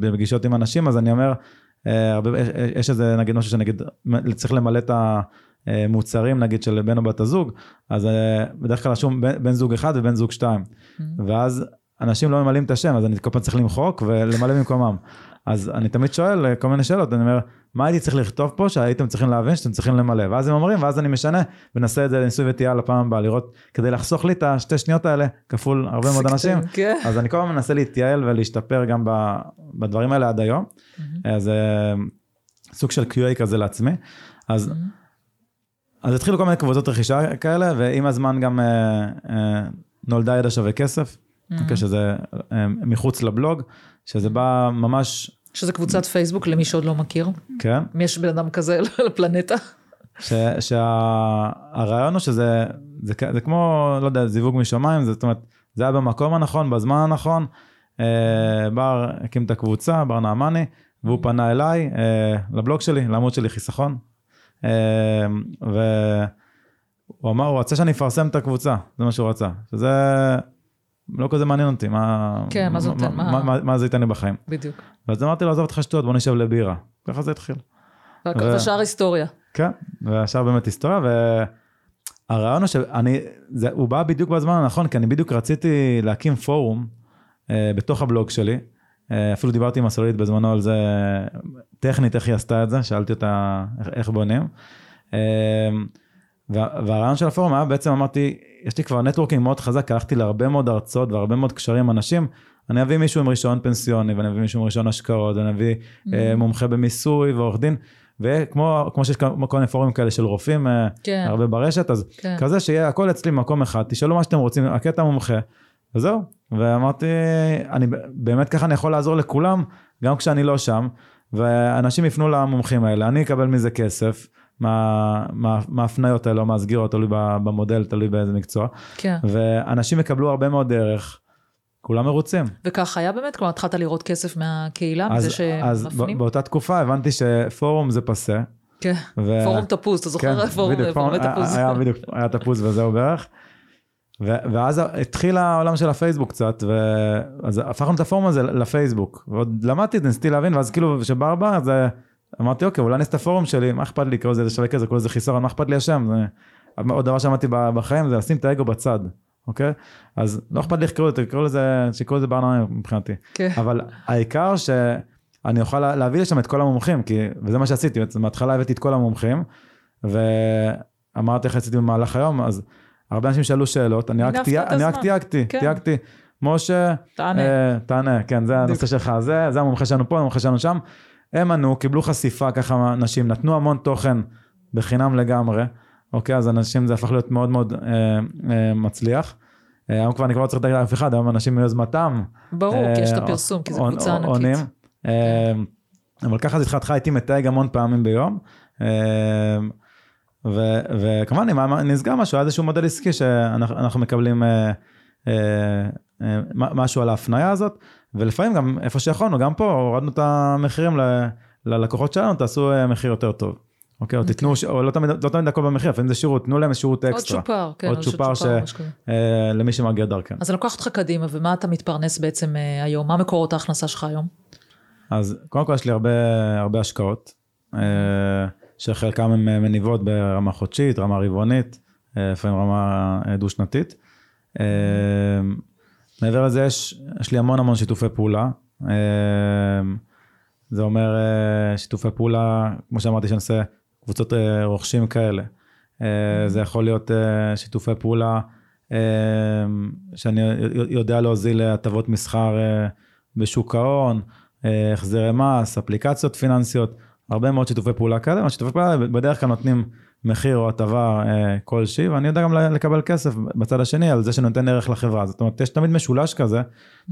בפגישות עם אנשים, אז אני אומר, אה, הרבה, יש, איזה נגיד משהו שנגיד, צריך למלא את המוצרים נגיד של בן או בת הזוג, אז אה, בדרך כלל רשום בן, בן זוג אחד ובן זוג שתיים, ואז אנשים לא ממלאים את השם, אז אני כל פעם צריך למחוק ולמלא במקומם. אז אני תמיד שואל אה, כל מיני שאלות, אני אומר, מה הייתי צריך לכתוב פה שהייתם צריכים להבין שאתם צריכים למלא? ואז הם אומרים, ואז אני משנה ונעשה את זה לניסוי וטעייה לפעם הבאה, לראות, כדי לחסוך לי את השתי שניות האלה, כפול הרבה מאוד אנשים. כן. אז אני כל הזמן מנסה להתייעל ולהשתפר גם בדברים האלה עד היום. אז אה, סוג של QA כזה לעצמי. אז, אז התחילו כל מיני קבוצות רכישה כאלה, ועם הזמן גם אה, אה, נולדה ידע שווה כסף, אוקיי, שזה אה, מחוץ לבלוג, שזה בא ממש, שזה קבוצת פייסבוק למי שעוד לא מכיר. כן, אם יש בן אדם כזה על הפלנטה. שהרעיון הוא שזה זה, כ- זה כמו, לא יודע, זיווג משמיים, זאת אומרת, זה היה במקום הנכון, בזמן הנכון. אה, בר הקים את הקבוצה, בר נעמני, והוא פנה אליי, אה, לבלוג שלי, לעמוד שלי חיסכון. אה, והוא אמר, הוא רצה שאני אפרסם את הקבוצה, זה מה שהוא רצה. שזה לא כזה מעניין אותי, מה, כן, מה נותן? מה, מה- מה, מה זה ייתן לי בחיים. בדיוק. ואז אמרתי לו, עזוב אותך שטויות, בוא נשב לבירה. ככה זה התחיל. ו- והשאר היסטוריה. כן, והשאר באמת היסטוריה, והרעיון הוא שאני, זה, הוא בא בדיוק בזמן הנכון, כי אני בדיוק רציתי להקים פורום אה, בתוך הבלוג שלי. אה, אפילו דיברתי עם הסולית בזמנו על זה, טכנית איך היא עשתה את זה, שאלתי אותה איך, בונים. אה, וה, והרעיון של הפורום היה בעצם אמרתי, יש לי כבר נטוורקינג מאוד חזק, הלכתי להרבה מאוד הרצאות והרבה מאוד קשרים עם אנשים, אני אביא מישהו עם רישיון פנסיוני, ואני אביא מישהו עם רישיון השקעות, ואני אביא אה, מומחה במיסוי ועורך דין, וכמו כמו שיש כמו כל מיני פורומים כאלה של רופאים, כן. הרבה ברשת, אז כן. כזה שיהיה הכל אצלי במקום אחד, תשאלו מה שאתם רוצים, הקטע מומחה, וזהו. ואמרתי, אני באמת ככה אני יכול לעזור לכולם, גם כשאני לא שם, ואנשים יפנו למומחים האלה, אני אקבל מזה כסף. מה- מה- מההפניות האלה או מהסגירות, תלוי במודל, תלוי באיזה מקצוע, כן. ואנשים יקבלו הרבה מאוד דרך, כולם מרוצים. וכך היה באמת? כלומר, התחלת לראות כסף מהקהילה, מזה אז, אז שמפנים? ב- באותה תקופה הבנתי שפורום זה פסה. כן. ו- פורום תפוז, אתה זוכר? כן, פורום בדיוק, פורומי היה- תפוז. היה בדיוק, היה תפוז וזהו בערך. ו- ואז התחיל העולם של הפייסבוק קצת, ואז הפכנו את הפורום הזה לפייסבוק, ועוד למדתי את זה, ניסיתי להבין, ואז כאילו כשבר בא, אז אה, אמרתי אוקיי, אולי ניס את הפורום שלי, מה אכפת לי לקרוא לזה לשווק את זה, לקרוא לזה חיסרון, מה אכפת לי השם, זה... עוד דבר שאמרתי בחיים זה לשים את האגו בצד, אוקיי? אז לא אכפת לי איך לקרוא לזה, לקרוא לזה, שיקראו לזה ברנמי מבחינתי. כן. אבל העיקר שאני אוכל לה- להביא לשם את כל המומחים, כי, וזה מה שעשיתי, מההתחלה הבאתי את כל המומחים, ואמרתי איך עשיתי במהלך היום, אז הרבה אנשים שאלו שאלות, אני רק. תייגתי, כן. תייגתי. משה, תענה. אה, תענה, כן, זה הנושא שלך, זה, זה המומחה שלנו פה, המומחה שלנו שם. הם ענו, קיבלו חשיפה ככה, אנשים נתנו המון תוכן בחינם לגמרי, אוקיי, אז אנשים זה הפך להיות מאוד מאוד אה, אה, מצליח. אה, היום כבר אני כבר לא צריך לדבר על אף אחד, היום אנשים מיוזמתם. ברור, כי יש את אה, הפרסום, כי זו קבוצה ענקית. עונים. אה, אבל ככה זה התחלתך, הייתי מתייג המון פעמים ביום. ו- וכמובן, אם נסגר משהו, היה איזשהו מודל עסקי שאנחנו אנחנו מקבלים אה, אה, אה, משהו על ההפניה הזאת, ולפעמים גם איפה שיכולנו, גם פה הורדנו את המחירים ל- ללקוחות שלנו, תעשו מחיר יותר טוב. אוקיי, או תיתנו, ש- או לא תמיד, לא תמיד הכל במחיר, לפעמים זה שירות, תנו להם שירות עוד אקסטרה. צ'ופר, כן, עוד צ'ופר ש-. אה, למי שמגיע דרכנו. אז אני לוקחת אותך קדימה, ומה אתה מתפרנס בעצם אה, היום? מה מקורות ההכנסה שלך היום? אז קודם כל יש לי הרבה, הרבה השקעות, אה, שחלקם הן אה, מניבות ברמה חודשית, רמה רבעונית, אה, לפעמים רמה אה, דו-שנתית. מעבר לזה יש, יש לי המון המון שיתופי פעולה. זה אומר שיתופי פעולה, כמו שאמרתי, שאני עושה קבוצות רוכשים כאלה. זה יכול להיות שיתופי פעולה שאני יודע להוזיל הטבות מסחר בשוק ההון, החזרי מס, אפליקציות פיננסיות, הרבה מאוד שיתופי פעולה כאלה, והשיתופי פעולה בדרך כלל נותנים מחיר או הטבה אה, כלשהי, ואני יודע גם לקבל כסף בצד השני על זה שנותן ערך לחברה. זאת אומרת, יש תמיד משולש כזה,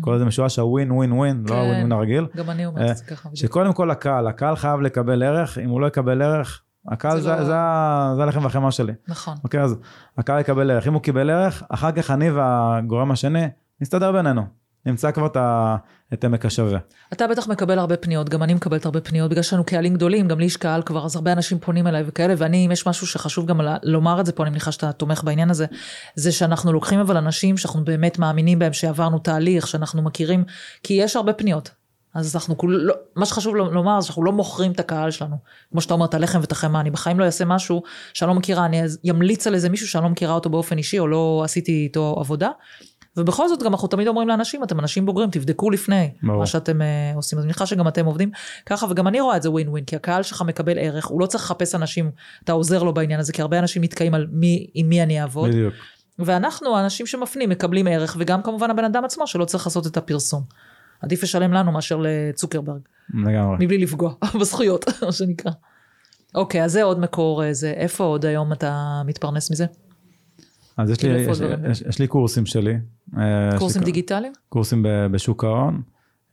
קוראים לזה משולש הווין ווין ווין, לא כן. הווין ווין הרגיל. גם אני אומרת את זה ככה. שקודם כל הקהל, הקהל חייב לקבל ערך, אם הוא לא יקבל ערך, הקהל זה זה, לא- זה, זה הלחם והחמאה שלי. נכון. אוקיי, אז הקהל יקבל ערך. אם הוא קיבל ערך, אחר כך אני והגורם השני, נסתדר בינינו. נמצא כבר את, ה, את עמק השווה. אתה בטח מקבל הרבה פניות, גם אני מקבלת הרבה פניות, בגלל שיש לנו קהלים גדולים, גם לי יש קהל כבר, אז הרבה אנשים פונים אליי וכאלה, ואני, אם יש משהו שחשוב גם ל- לומר את זה פה, אני מניחה שאתה תומך בעניין הזה, זה שאנחנו לוקחים אבל אנשים שאנחנו באמת מאמינים בהם, שעברנו תהליך, שאנחנו מכירים, כי יש הרבה פניות. אז אנחנו כול, לא, מה שחשוב לומר זה שאנחנו לא מוכרים את הקהל שלנו. כמו שאתה אומר, את הלחם ואת החמאה, אני בחיים לא אעשה משהו שאני לא מכירה, אני אמליץ על איזה מישהו שאני לא מכירה אותו באופן אישי, או לא עשיתי איתו עבודה. ובכל זאת גם אנחנו תמיד אומרים לאנשים, אתם אנשים בוגרים, תבדקו לפני ברור. מה שאתם אה, עושים. אז אני מניחה שגם אתם עובדים ככה, וגם אני רואה את זה ווין ווין, כי הקהל שלך מקבל ערך, הוא לא צריך לחפש אנשים, אתה עוזר לו בעניין הזה, כי הרבה אנשים נתקעים על מי, עם מי אני אעבוד. בדיוק. ואנחנו, האנשים שמפנים, מקבלים ערך, וגם כמובן הבן אדם עצמו, שלא צריך לעשות את הפרסום. עדיף לשלם לנו מאשר לצוקרברג, לגמרי. מבלי לפגוע בזכויות, מה שנקרא. אוקיי, אז זה עוד מקור, אה, זה, איפה עוד היום אתה מתפרנס מזה? אז יש לי, יש? יש, יש לי קורסים שלי. אה, קורסים לי, דיגיטליים? קורסים ב- בשוק ההון.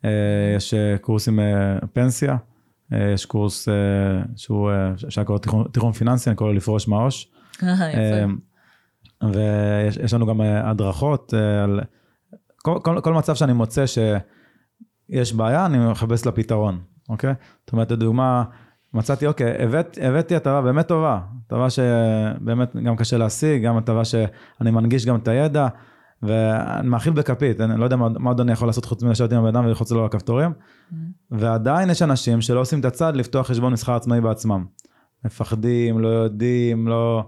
אה, יש אה, קורסים פנסיה. יש קורס שהוא, אפשר לקרוא תיכון, פיננסי, אני קורא לו לפרוש מהעו"ש. יפה. ויש יש לנו גם הדרכות על כל, כל, כל מצב שאני מוצא שיש בעיה, אני מחפש לה פתרון, אוקיי? זאת אומרת, לדוגמה, מצאתי, אוקיי, הבאת, הבאתי הטבה באמת טובה, הטבה שבאמת גם קשה להשיג, גם הטבה שאני מנגיש גם את הידע, ואני מאכיל בכפית, אני לא יודע מה, מה עוד אני יכול לעשות חוץ מלשבת עם הבן אדם וללחוץ לו על הכפתורים, ועדיין יש אנשים שלא עושים את הצד לפתוח חשבון מסחר עצמאי בעצמם. מפחדים, לא יודעים, לא...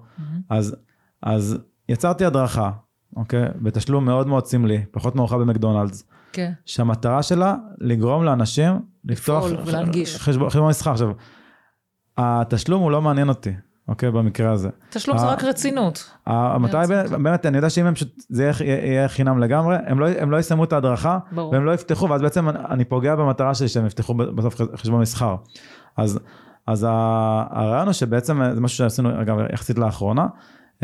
אז, אז יצרתי הדרכה, אוקיי? בתשלום מאוד מאוד סמלי, פחות מאוחר במקדונלדס, כן. שהמטרה שלה לגרום לאנשים לפתוח לפעול ולהנגיש. חשבון מסחר. עכשיו, התשלום הוא לא מעניין אותי, אוקיי? במקרה הזה. תשלום זה אה, רק רצינות. המטרה היא באמת- אני יודע שאם הם פשוט, זה יהיה, חינם לגמרי, הם לא, הם לא יסיימו את ההדרכה, ברור. והם לא יפתחו, ואז בעצם אני פוגע במטרה שלי שהם יפתחו בסוף חשבון מסחר. אז, אז הרעיון הוא שבעצם, זה משהו שעשינו, אגב, יחסית לאחרונה,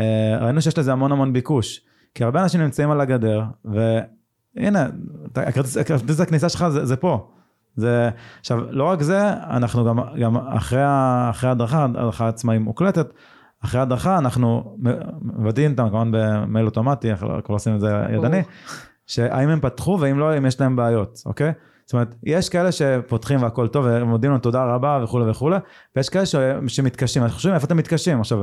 אה, ראינו שיש לזה המון המון ביקוש. כי הרבה אנשים נמצאים על הגדר, והנה, הכרטיס הכניסה שלך זה, זה פה. זה, עכשיו, לא רק זה, אנחנו גם, גם אחרי, אחרי ההדרכה, הדרכה עצמאית מוקלטת, אחרי ההדרכה אנחנו מוודאים אותם כמובן במייל אוטומטי, אנחנו כבר עושים את זה ידני, שהאם הם פתחו ואם לא, אם יש להם בעיות, אוקיי? זאת אומרת, יש כאלה שפותחים והכל טוב ומודיעים לנו תודה רבה וכולי וכולי, ויש כאלה ש- שמתקשים, אנחנו חושבים איפה אתם מתקשים עכשיו.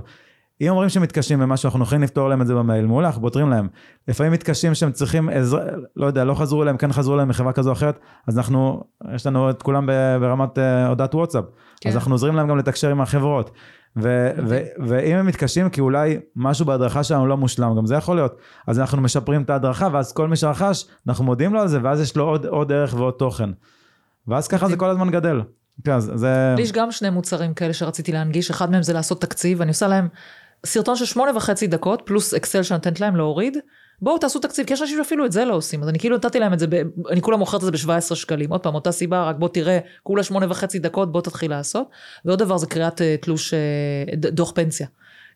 אם אומרים שהם מתקשים במשהו, אנחנו יכולים לפתור להם את זה במייל, מעולה, אנחנו פותרים להם. לפעמים מתקשים שהם צריכים עזרה, לא יודע, לא חזרו אליהם, כן חזרו אליהם מחברה כזו או אחרת, אז אנחנו, יש לנו את כולם ברמת אה, הודעת וואטסאפ. כן. אז אנחנו עוזרים להם גם לתקשר עם החברות. ו- ו- ואם הם מתקשים כי אולי משהו בהדרכה שלנו לא מושלם, גם זה יכול להיות, אז אנחנו משפרים את ההדרכה, ואז כל מי שרכש, אנחנו מודיעים לו על זה, ואז יש לו עוד, עוד ערך ועוד תוכן. ואז ככה זה כל הזמן גדל. כן, זה... לי יש גם שני מוצרים כאלה שרציתי להנגיש, אחד מהם זה לעשות תקציב, אני עושה להם סרטון של שמונה וחצי דקות, פלוס אקסל שנותנת להם להוריד. בואו תעשו תקציב, כי יש אנשים שאפילו את זה לא עושים, אז אני כאילו נתתי להם את זה, ב... אני כולה מוכרת את זה ב-17 שקלים, עוד פעם, אותה סיבה, רק בוא תראה, כולה שמונה וחצי דקות, בוא תתחיל לעשות. ועוד דבר זה קריאת אה, תלוש, אה, דוח פנסיה.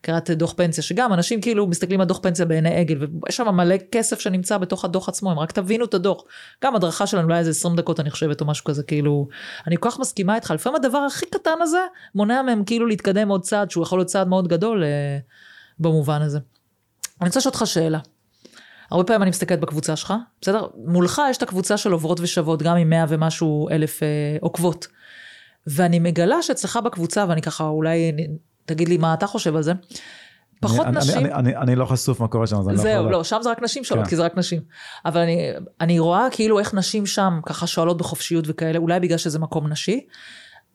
קריאת אה, דוח פנסיה, שגם אנשים כאילו מסתכלים על דוח פנסיה בעיני עגל, ויש שם מלא כסף שנמצא בתוך הדוח עצמו, הם רק תבינו את הדוח. גם הדרכה שלנו אולי איזה 20 דקות אני חושבת, או משהו כזה, כאילו, אני כל כך מסכימה איתך, לפעמים הדבר הכי קטן הזה, מונע מהם כאילו להתקדם עוד צעד, שהוא יכול להיות צעד מאוד גדול אה, במובן הזה. אני רוצה לשאול אותך שאלה. הרבה פעמים אני מסתכלת בקבוצה שלך, בסדר? מולך יש את הקבוצה של עוברות ושוות, גם עם 100 ומשהו אלף אה, עוקבות. ואני מגלה שאצלך בקבוצה, ואני ככה אולי, תגיד לי מה אתה חושב על זה, פחות אני, נשים... אני, אני, אני, אני לא חשוף מה קורה שם, אז אני לא יכול... זהו. לא, שם זה רק נשים שואלות, כן. כי זה רק נשים. אבל אני, אני רואה כאילו איך נשים שם ככה שואלות בחופשיות וכאלה, אולי בגלל שזה מקום נשי.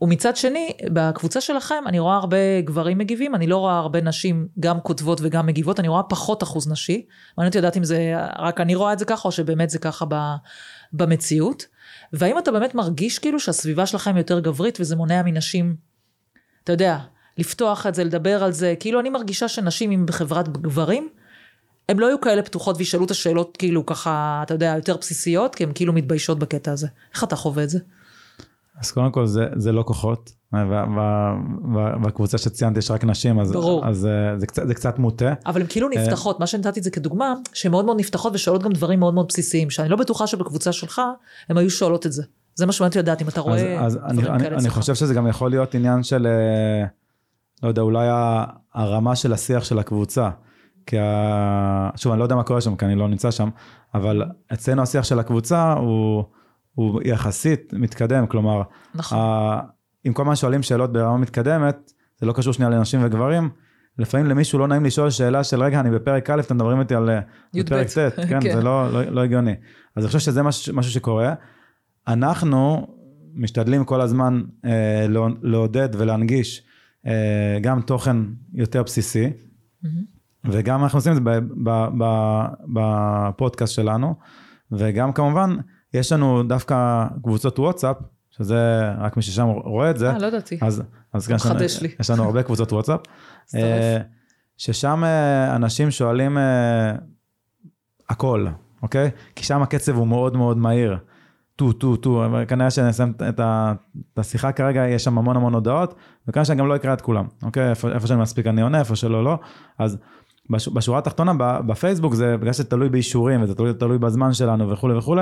ומצד שני, בקבוצה שלכם אני רואה הרבה גברים מגיבים, אני לא רואה הרבה נשים גם כותבות וגם מגיבות, אני רואה פחות אחוז נשי. מעניין אותי לדעת אם זה, רק אני רואה את זה ככה, או שבאמת זה ככה ב, במציאות. והאם אתה באמת מרגיש כאילו שהסביבה שלכם יותר גברית וזה מונע מנשים, אתה יודע, לפתוח את זה, לדבר על זה, כאילו אני מרגישה שנשים עם בחברת גברים, הם לא יהיו כאלה פתוחות וישאלו את השאלות כאילו ככה, אתה יודע, יותר בסיסיות, כי הן כאילו מתביישות בקטע הזה. איך אתה חווה את זה? אז קודם כל זה, זה לא כוחות, בקבוצה שציינתי יש רק נשים, אז, ברור. אז אה, זה, קצת, זה קצת מוטה. אבל הן כאילו נפתחות, מה שנתתי את זה כדוגמה, שהן מאוד מאוד נפתחות ושואלות גם דברים מאוד מאוד בסיסיים, שאני לא בטוחה שבקבוצה שלך, הן היו שואלות את זה. זה מה שמעניין אותי לדעת, אם אתה רואה אז, אז אני, דברים אני, כאלה אני אצלך. חושב שזה גם יכול להיות עניין של, אה, לא יודע, אולי הרמה של השיח של הקבוצה. כי ה... שוב, אני לא יודע מה קורה שם, כי אני לא נמצא שם, אבל אצלנו השיח של הקבוצה הוא, הוא יחסית מתקדם, כלומר, נכון. ה... אם כל הזמן שואלים שאלות ברמה מתקדמת, זה לא קשור שנייה לנשים וגברים, לפעמים למישהו לא נעים לשאול שאלה של רגע, אני בפרק א', אתם מדברים איתי על אה, י"ב. בפרק ט', כן, כן. זה לא, לא, לא הגיוני. אז אני חושב שזה משהו, משהו שקורה. אנחנו משתדלים כל הזמן אה, לא- לעודד ולהנגיש גם תוכן יותר בסיסי, וגם אנחנו עושים את זה בפודקאסט שלנו, וגם כמובן, יש לנו דווקא קבוצות וואטסאפ, שזה רק מי ששם רואה את זה, אה, לא ידעתי. אז, אז כן, יש לי. יש לנו הרבה קבוצות וואטסאפ. אה, ששם אה, אנשים שואלים אה, הכל, אוקיי? כי שם הקצב הוא מאוד מאוד מהיר. טו, טו, טו, אבל כנראה את ה- את השיחה כרגע, יש שם המון המון הודעות, וכנראה שאני גם לא אקרא את כולם, אוקיי? איפה, איפה שאני מספיק אני עונה, איפה שלא, לא. אז בש, בשורה התחתונה, בפייסבוק זה בגלל שזה תלוי באישורים, וזה תלוי, תלוי בזמן שלנו וכולי וכולי,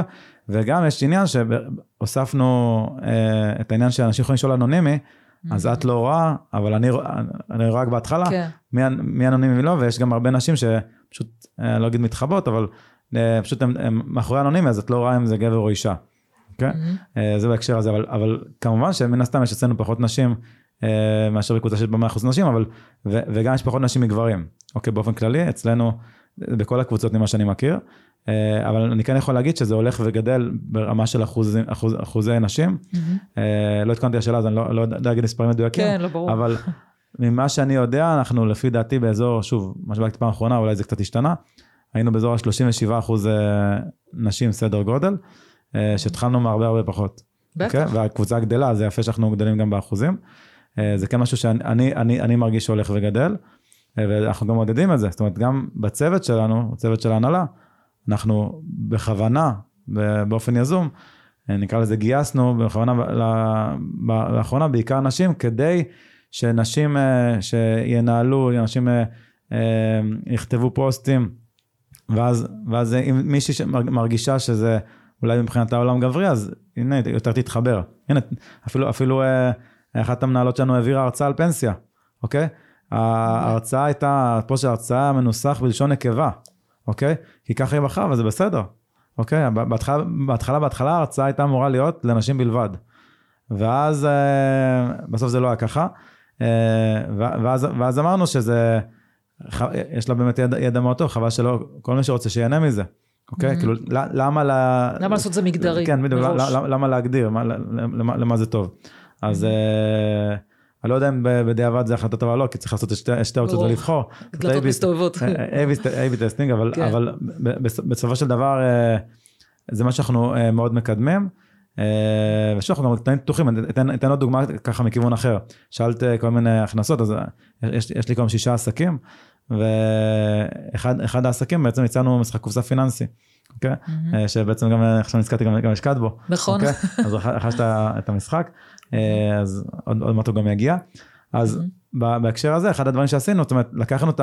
וגם יש עניין שהוספנו אה, את העניין שאנשים יכולים לשאול אנונימי, אז את לא רואה, אבל אני, אני רואה רק בהתחלה, כן. מי, מי אנונימי ומי לא, ויש גם הרבה נשים שפשוט, אה, לא אגיד מתחבאות, אבל אה, פשוט הם, הם מאחורי אנונימי, אז את לא רואה אם זה גבר או אישה. אוקיי? אה, זה בהקשר הזה, אבל, אבל כמובן שמן הסתם יש אצלנו פחות נשים אה, מאשר בקבוצה של במאה אחוז נשים, אבל, ו, וגם יש פחות נשים מגברים. אוקיי, באופן כללי, אצלנו, בכל הקבוצות ממה שאני מכיר, אה, אבל אני כן יכול להגיד שזה הולך וגדל ברמה של אחוז, אחוז, אחוזי נשים. אה, לא התכוננתי לשאלה, אז אני לא, לא יודע להגיד מספרים מדויקים. כן, לא ברור. אבל ממה שאני יודע, אנחנו לפי דעתי באזור, שוב, מה שבדקתי פעם אחרונה, אולי זה קצת השתנה, היינו באזור ה-37 אחוז נשים סדר גודל, שהתחלנו מהרבה הרבה פחות. אוקיי? בטח. והקבוצה גדלה, זה יפה שאנחנו גדלים גם באחוזים. אה, זה כן משהו שאני אני, אני, אני מרגיש שהולך וגדל, אה, ואנחנו גם מעודדים את זה. זאת אומרת, גם בצוות שלנו, בצוות של ההנהלה, אנחנו בכוונה, באופן יזום, אה, נקרא לזה גייסנו בכוונה לאחרונה בעיקר נשים כדי שנשים אה, שינהלו, נשים אה, אה, יכתבו פוסטים ואז, ואז אם מישהי שמרגישה שזה אולי מבחינת העולם גברי אז הנה יותר תתחבר. הנה אפילו, אפילו אה, אחת המנהלות שלנו העבירה הרצאה על פנסיה, אוקיי? ההרצאה הייתה, פה שההרצאה מנוסח בלשון נקבה, אוקיי? כי ככה היא בחרה וזה בסדר, אוקיי? בהתחלה, בהתחלה, בהתחלה ההרצאה הייתה אמורה להיות לנשים בלבד. ואז אה, בסוף זה לא היה ככה. אה, ואז, ואז אמרנו שזה, יש לה באמת ידע מאוד טוב, חבל שלא, כל מי שרוצה שיהנה מזה, אוקיי? Mhm. כאילו, למה ל... למה לעשות זה מגדרי? כן, בדיוק? למה- למה להגדיר, מה- למה למה זה טוב. אז אה, אני לא יודע אם בדיעבד זה החלטה טובה או לא, כי צריך לעשות שתי- ברור. ולבחור. דלתות מסתובבות. A-B testing, אבל כן. בסופו של דבר אה, זה מה שאנחנו אה, מאוד מקדמים. ושוב, אנחנו גם תנאים פתוחים, אני אתן, אתן עוד דוגמה ככה מכיוון אחר. שאלת כל מיני הכנסות, אז יש, יש לי כבר שישה עסקים, ואחד אחד העסקים בעצם הוצאנו משחק קופסה פיננסי, אוקיי? מהמם. אה, שבעצם גם אה, עכשיו נזכרתי גם, גם השקעת בו. נכון. אוקיי? אז רכ- רכשת את המשחק, אה, אז עוד, עוד מעט הוא גם יגיע. אז ב- בהקשר הזה, אחד הדברים שעשינו, זאת אומרת, לקחנו את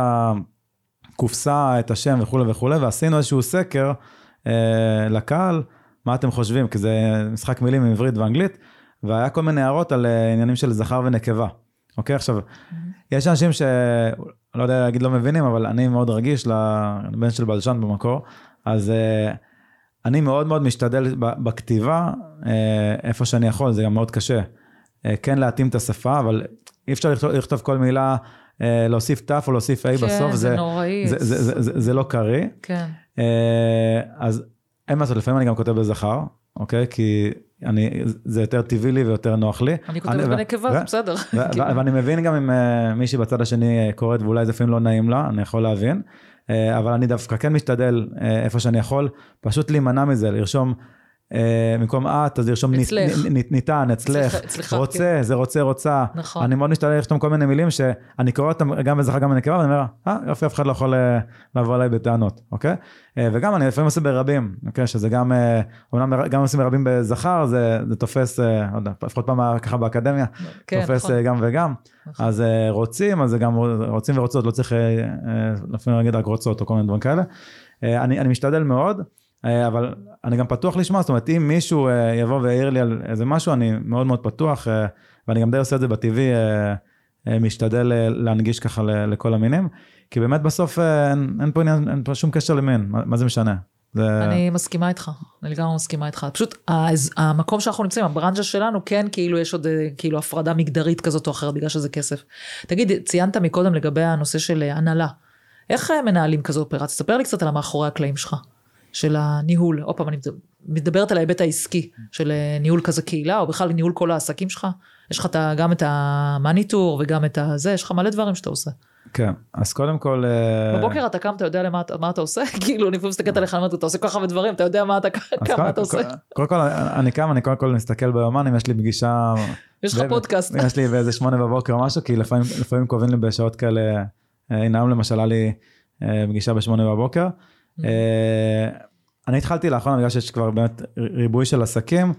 הקופסה, את השם וכולי וכולי, ועשינו איזשהו סקר אה, לקהל, מה אתם חושבים, כי זה משחק מילים עם עברית ואנגלית, והיה כל מיני הערות על עניינים של זכר ונקבה. אוקיי, עכשיו, יש אנשים ש... לא יודע להגיד לא מבינים, אבל אני מאוד רגיש לבן של בלשן במקור, אז אה, אני מאוד מאוד משתדל בכתיבה, אה, איפה שאני יכול, זה גם מאוד קשה. אה, כן להתאים את השפה, אבל אי אפשר לכתוב, לכתוב כל מילה, אה, להוסיף ת' או להוסיף A כן, בסוף, זה נוראי. זה, זה, זה, זה, זה לא קריא. כן. אה, אז אין מה לעשות, לפעמים אני גם כותב בזכר, אוקיי? כי אני, זה יותר טבעי לי ויותר נוח לי. אני כותבת בנקבה, זה בסדר. ואני מבין גם אם אה, מישהי בצד השני אה, קוראת ואולי זה לפעמים לא נעים לה, אני יכול להבין. אה, אבל אני דווקא כן משתדל איפה שאני יכול, פשוט להימנע מזה, לרשום במקום את, אז לרשום ניתן, אצלך, רוצה, זה רוצה, רוצה. נכון. אני מאוד משתדל לכתוב כל מיני מילים שאני קורא אותם גם בזכר גם בנקבה, ואני אומר, אה, יופי, אף אחד לא יכול אה, לבוא אליי בטענות, אוקיי? אה, וגם אני לפעמים עושה ברבים, אוקיי? שזה גם, אה, אומנם גם עושים ברבים בזכר, זה, זה תופס, אה, לא יודע, לפחות פעם ככה באקדמיה, כן, תופס נכון. אה, גם וגם. נכון. אז אה, רוצים, אז זה גם רוצים ורוצות, לא צריך אה, אה, לפעמים להגיד רק רוצות או כל מיני דברים כאלה. אה, אני, אני משתדל מאוד, אה, אבל אני גם פתוח לשמוע, זאת אומרת, אם מישהו אה, יבוא ויעיר לי על איזה משהו, אני מאוד מאוד פתוח, אה, ואני גם די עושה את זה בטבעי, אה, אה, משתדל אה, להנגיש ככה לכל המינים, כי באמת בסוף אה, אין, אין פה עניין, אין פה שום קשר למין, מה, מה זה משנה? זה... אני מסכימה איתך, אני לגמרי מסכימה איתך. פשוט המקום שאנחנו נמצאים, הברנז'ה שלנו, כן, כאילו יש עוד אה, כאילו הפרדה מגדרית כזאת או אחרת, בגלל שזה כסף. תגיד, ציינת מקודם לגבי הנושא של אה, הנהלה. איך אה, מנהלים כזו אופרציה? ספר לי קצת על המאחורי הקלעים שלך, של הניהול. עוד פעם, אני מדבר- מדברת על ההיבט העסקי של אה, ניהול כזה קהילה, או בכלל ניהול כל העסקים שלך. יש לך גם את המאניטור וגם את הזה, יש לך מלא דברים שאתה עושה. כן, אז קודם כל... אה, בבוקר אתה קם, אתה יודע למה, מה אתה עושה? כאילו, אני לפעמים מסתכלת עליך, אני אומרת, אתה עושה כל כך הרבה דברים, אתה יודע מה אתה, כמה אתה עושה. קודם כל, אני קם, אני קודם כל מסתכל ביומן, אם יש לי פגישה... יש לך פודקאסט. יש לי באיזה שמונה בבוקר או משהו, כי לפעמים, קובעים לי בשעות כאלה, אה, הנה היום למשל היה לי אה, פגישה בשמונה בבוקר. אה, אני התחלתי לאחרונה, בגלל שיש כבר באמת ריבוי של עסקים,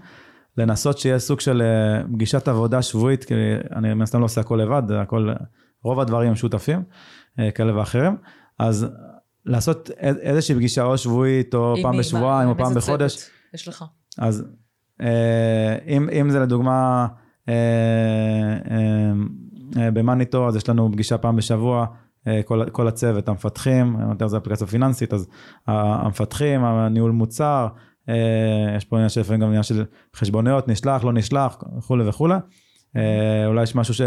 לנסות שיהיה סוג של אה, פגישת עבודה שבועית, כי אני מן הסתם לא עושה הכל לבד, הכל, רוב הדברים הם שותפים, אה, כאלה ואחרים. אז לעשות איז- איזושהי פגישה או שבועית, או עם פעם מי? בשבועיים, או פעם בחודש. צוות יש לך. אז אם, אם זה לדוגמה במאניטור, אז יש לנו פגישה פעם בשבוע, כל, כל הצוות, המפתחים, יותר זה אפליקציה פיננסית, אז המפתחים, הניהול מוצר, אה, יש פה עניין של לפעמים גם עניין של חשבוניות, נשלח, לא נשלח, וכולי וכולי. אה, אולי יש משהו ש...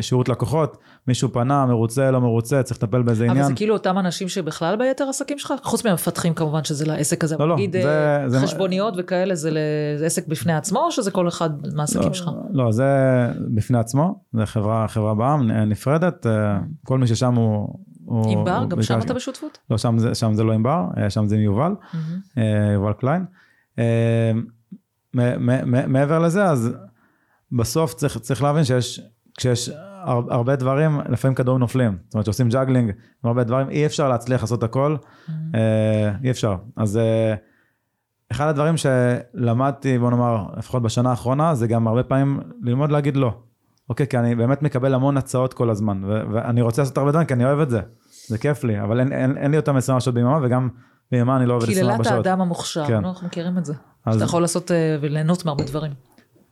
שירות לקוחות, מישהו פנה, מרוצה, לא מרוצה, צריך לטפל באיזה אבל עניין. זה כאילו אותם אנשים שבכלל ביתר עסקים שלך? חוץ מהמפתחים כמובן שזה לעסק הזה. לא, לא, נגיד זה- אה, זה- חשבוניות וכאלה זה ל- זה עסק בפני עצמו, או שזה כל אחד מהעסקים שלך? לא, זה בפני עצמו, זה חברה, חברה בע"מ נפרדת, אה, כל מי ששם הוא... הוא- ענבר, הוא גם שם אתה בשותפות? לא, שם זה, שם זה לא ענבר, אה, שם זה עם יובל. אה, יובל קליין. אה, מעבר לזה, אז בסוף צריך, צריך להבין שיש, כשיש הר- הרבה דברים, לפעמים כדורים נופלים. זאת אומרת, כשעושים juggling עם הרבה דברים, אי אפשר להצליח לעשות הכל, אה, אי אפשר. אז אה, אחד הדברים שלמדתי, בוא נאמר, לפחות בשנה האחרונה, זה גם הרבה פעמים ללמוד להגיד לא. אוקיי, כי אני באמת מקבל המון הצעות כל הזמן, ואני רוצה לעשות הרבה דברים כי אני אוהב את זה, זה כיף לי, אבל אין, אין, אין לי אותם 24 שעות ביממה, וגם ביממה אני לא עובד 24 קללת שעות. האדם המוכשר, כן. נו, אנחנו מכירים את זה. אז- שאתה יכול לעשות אה, וליהנות מהרבה דברים.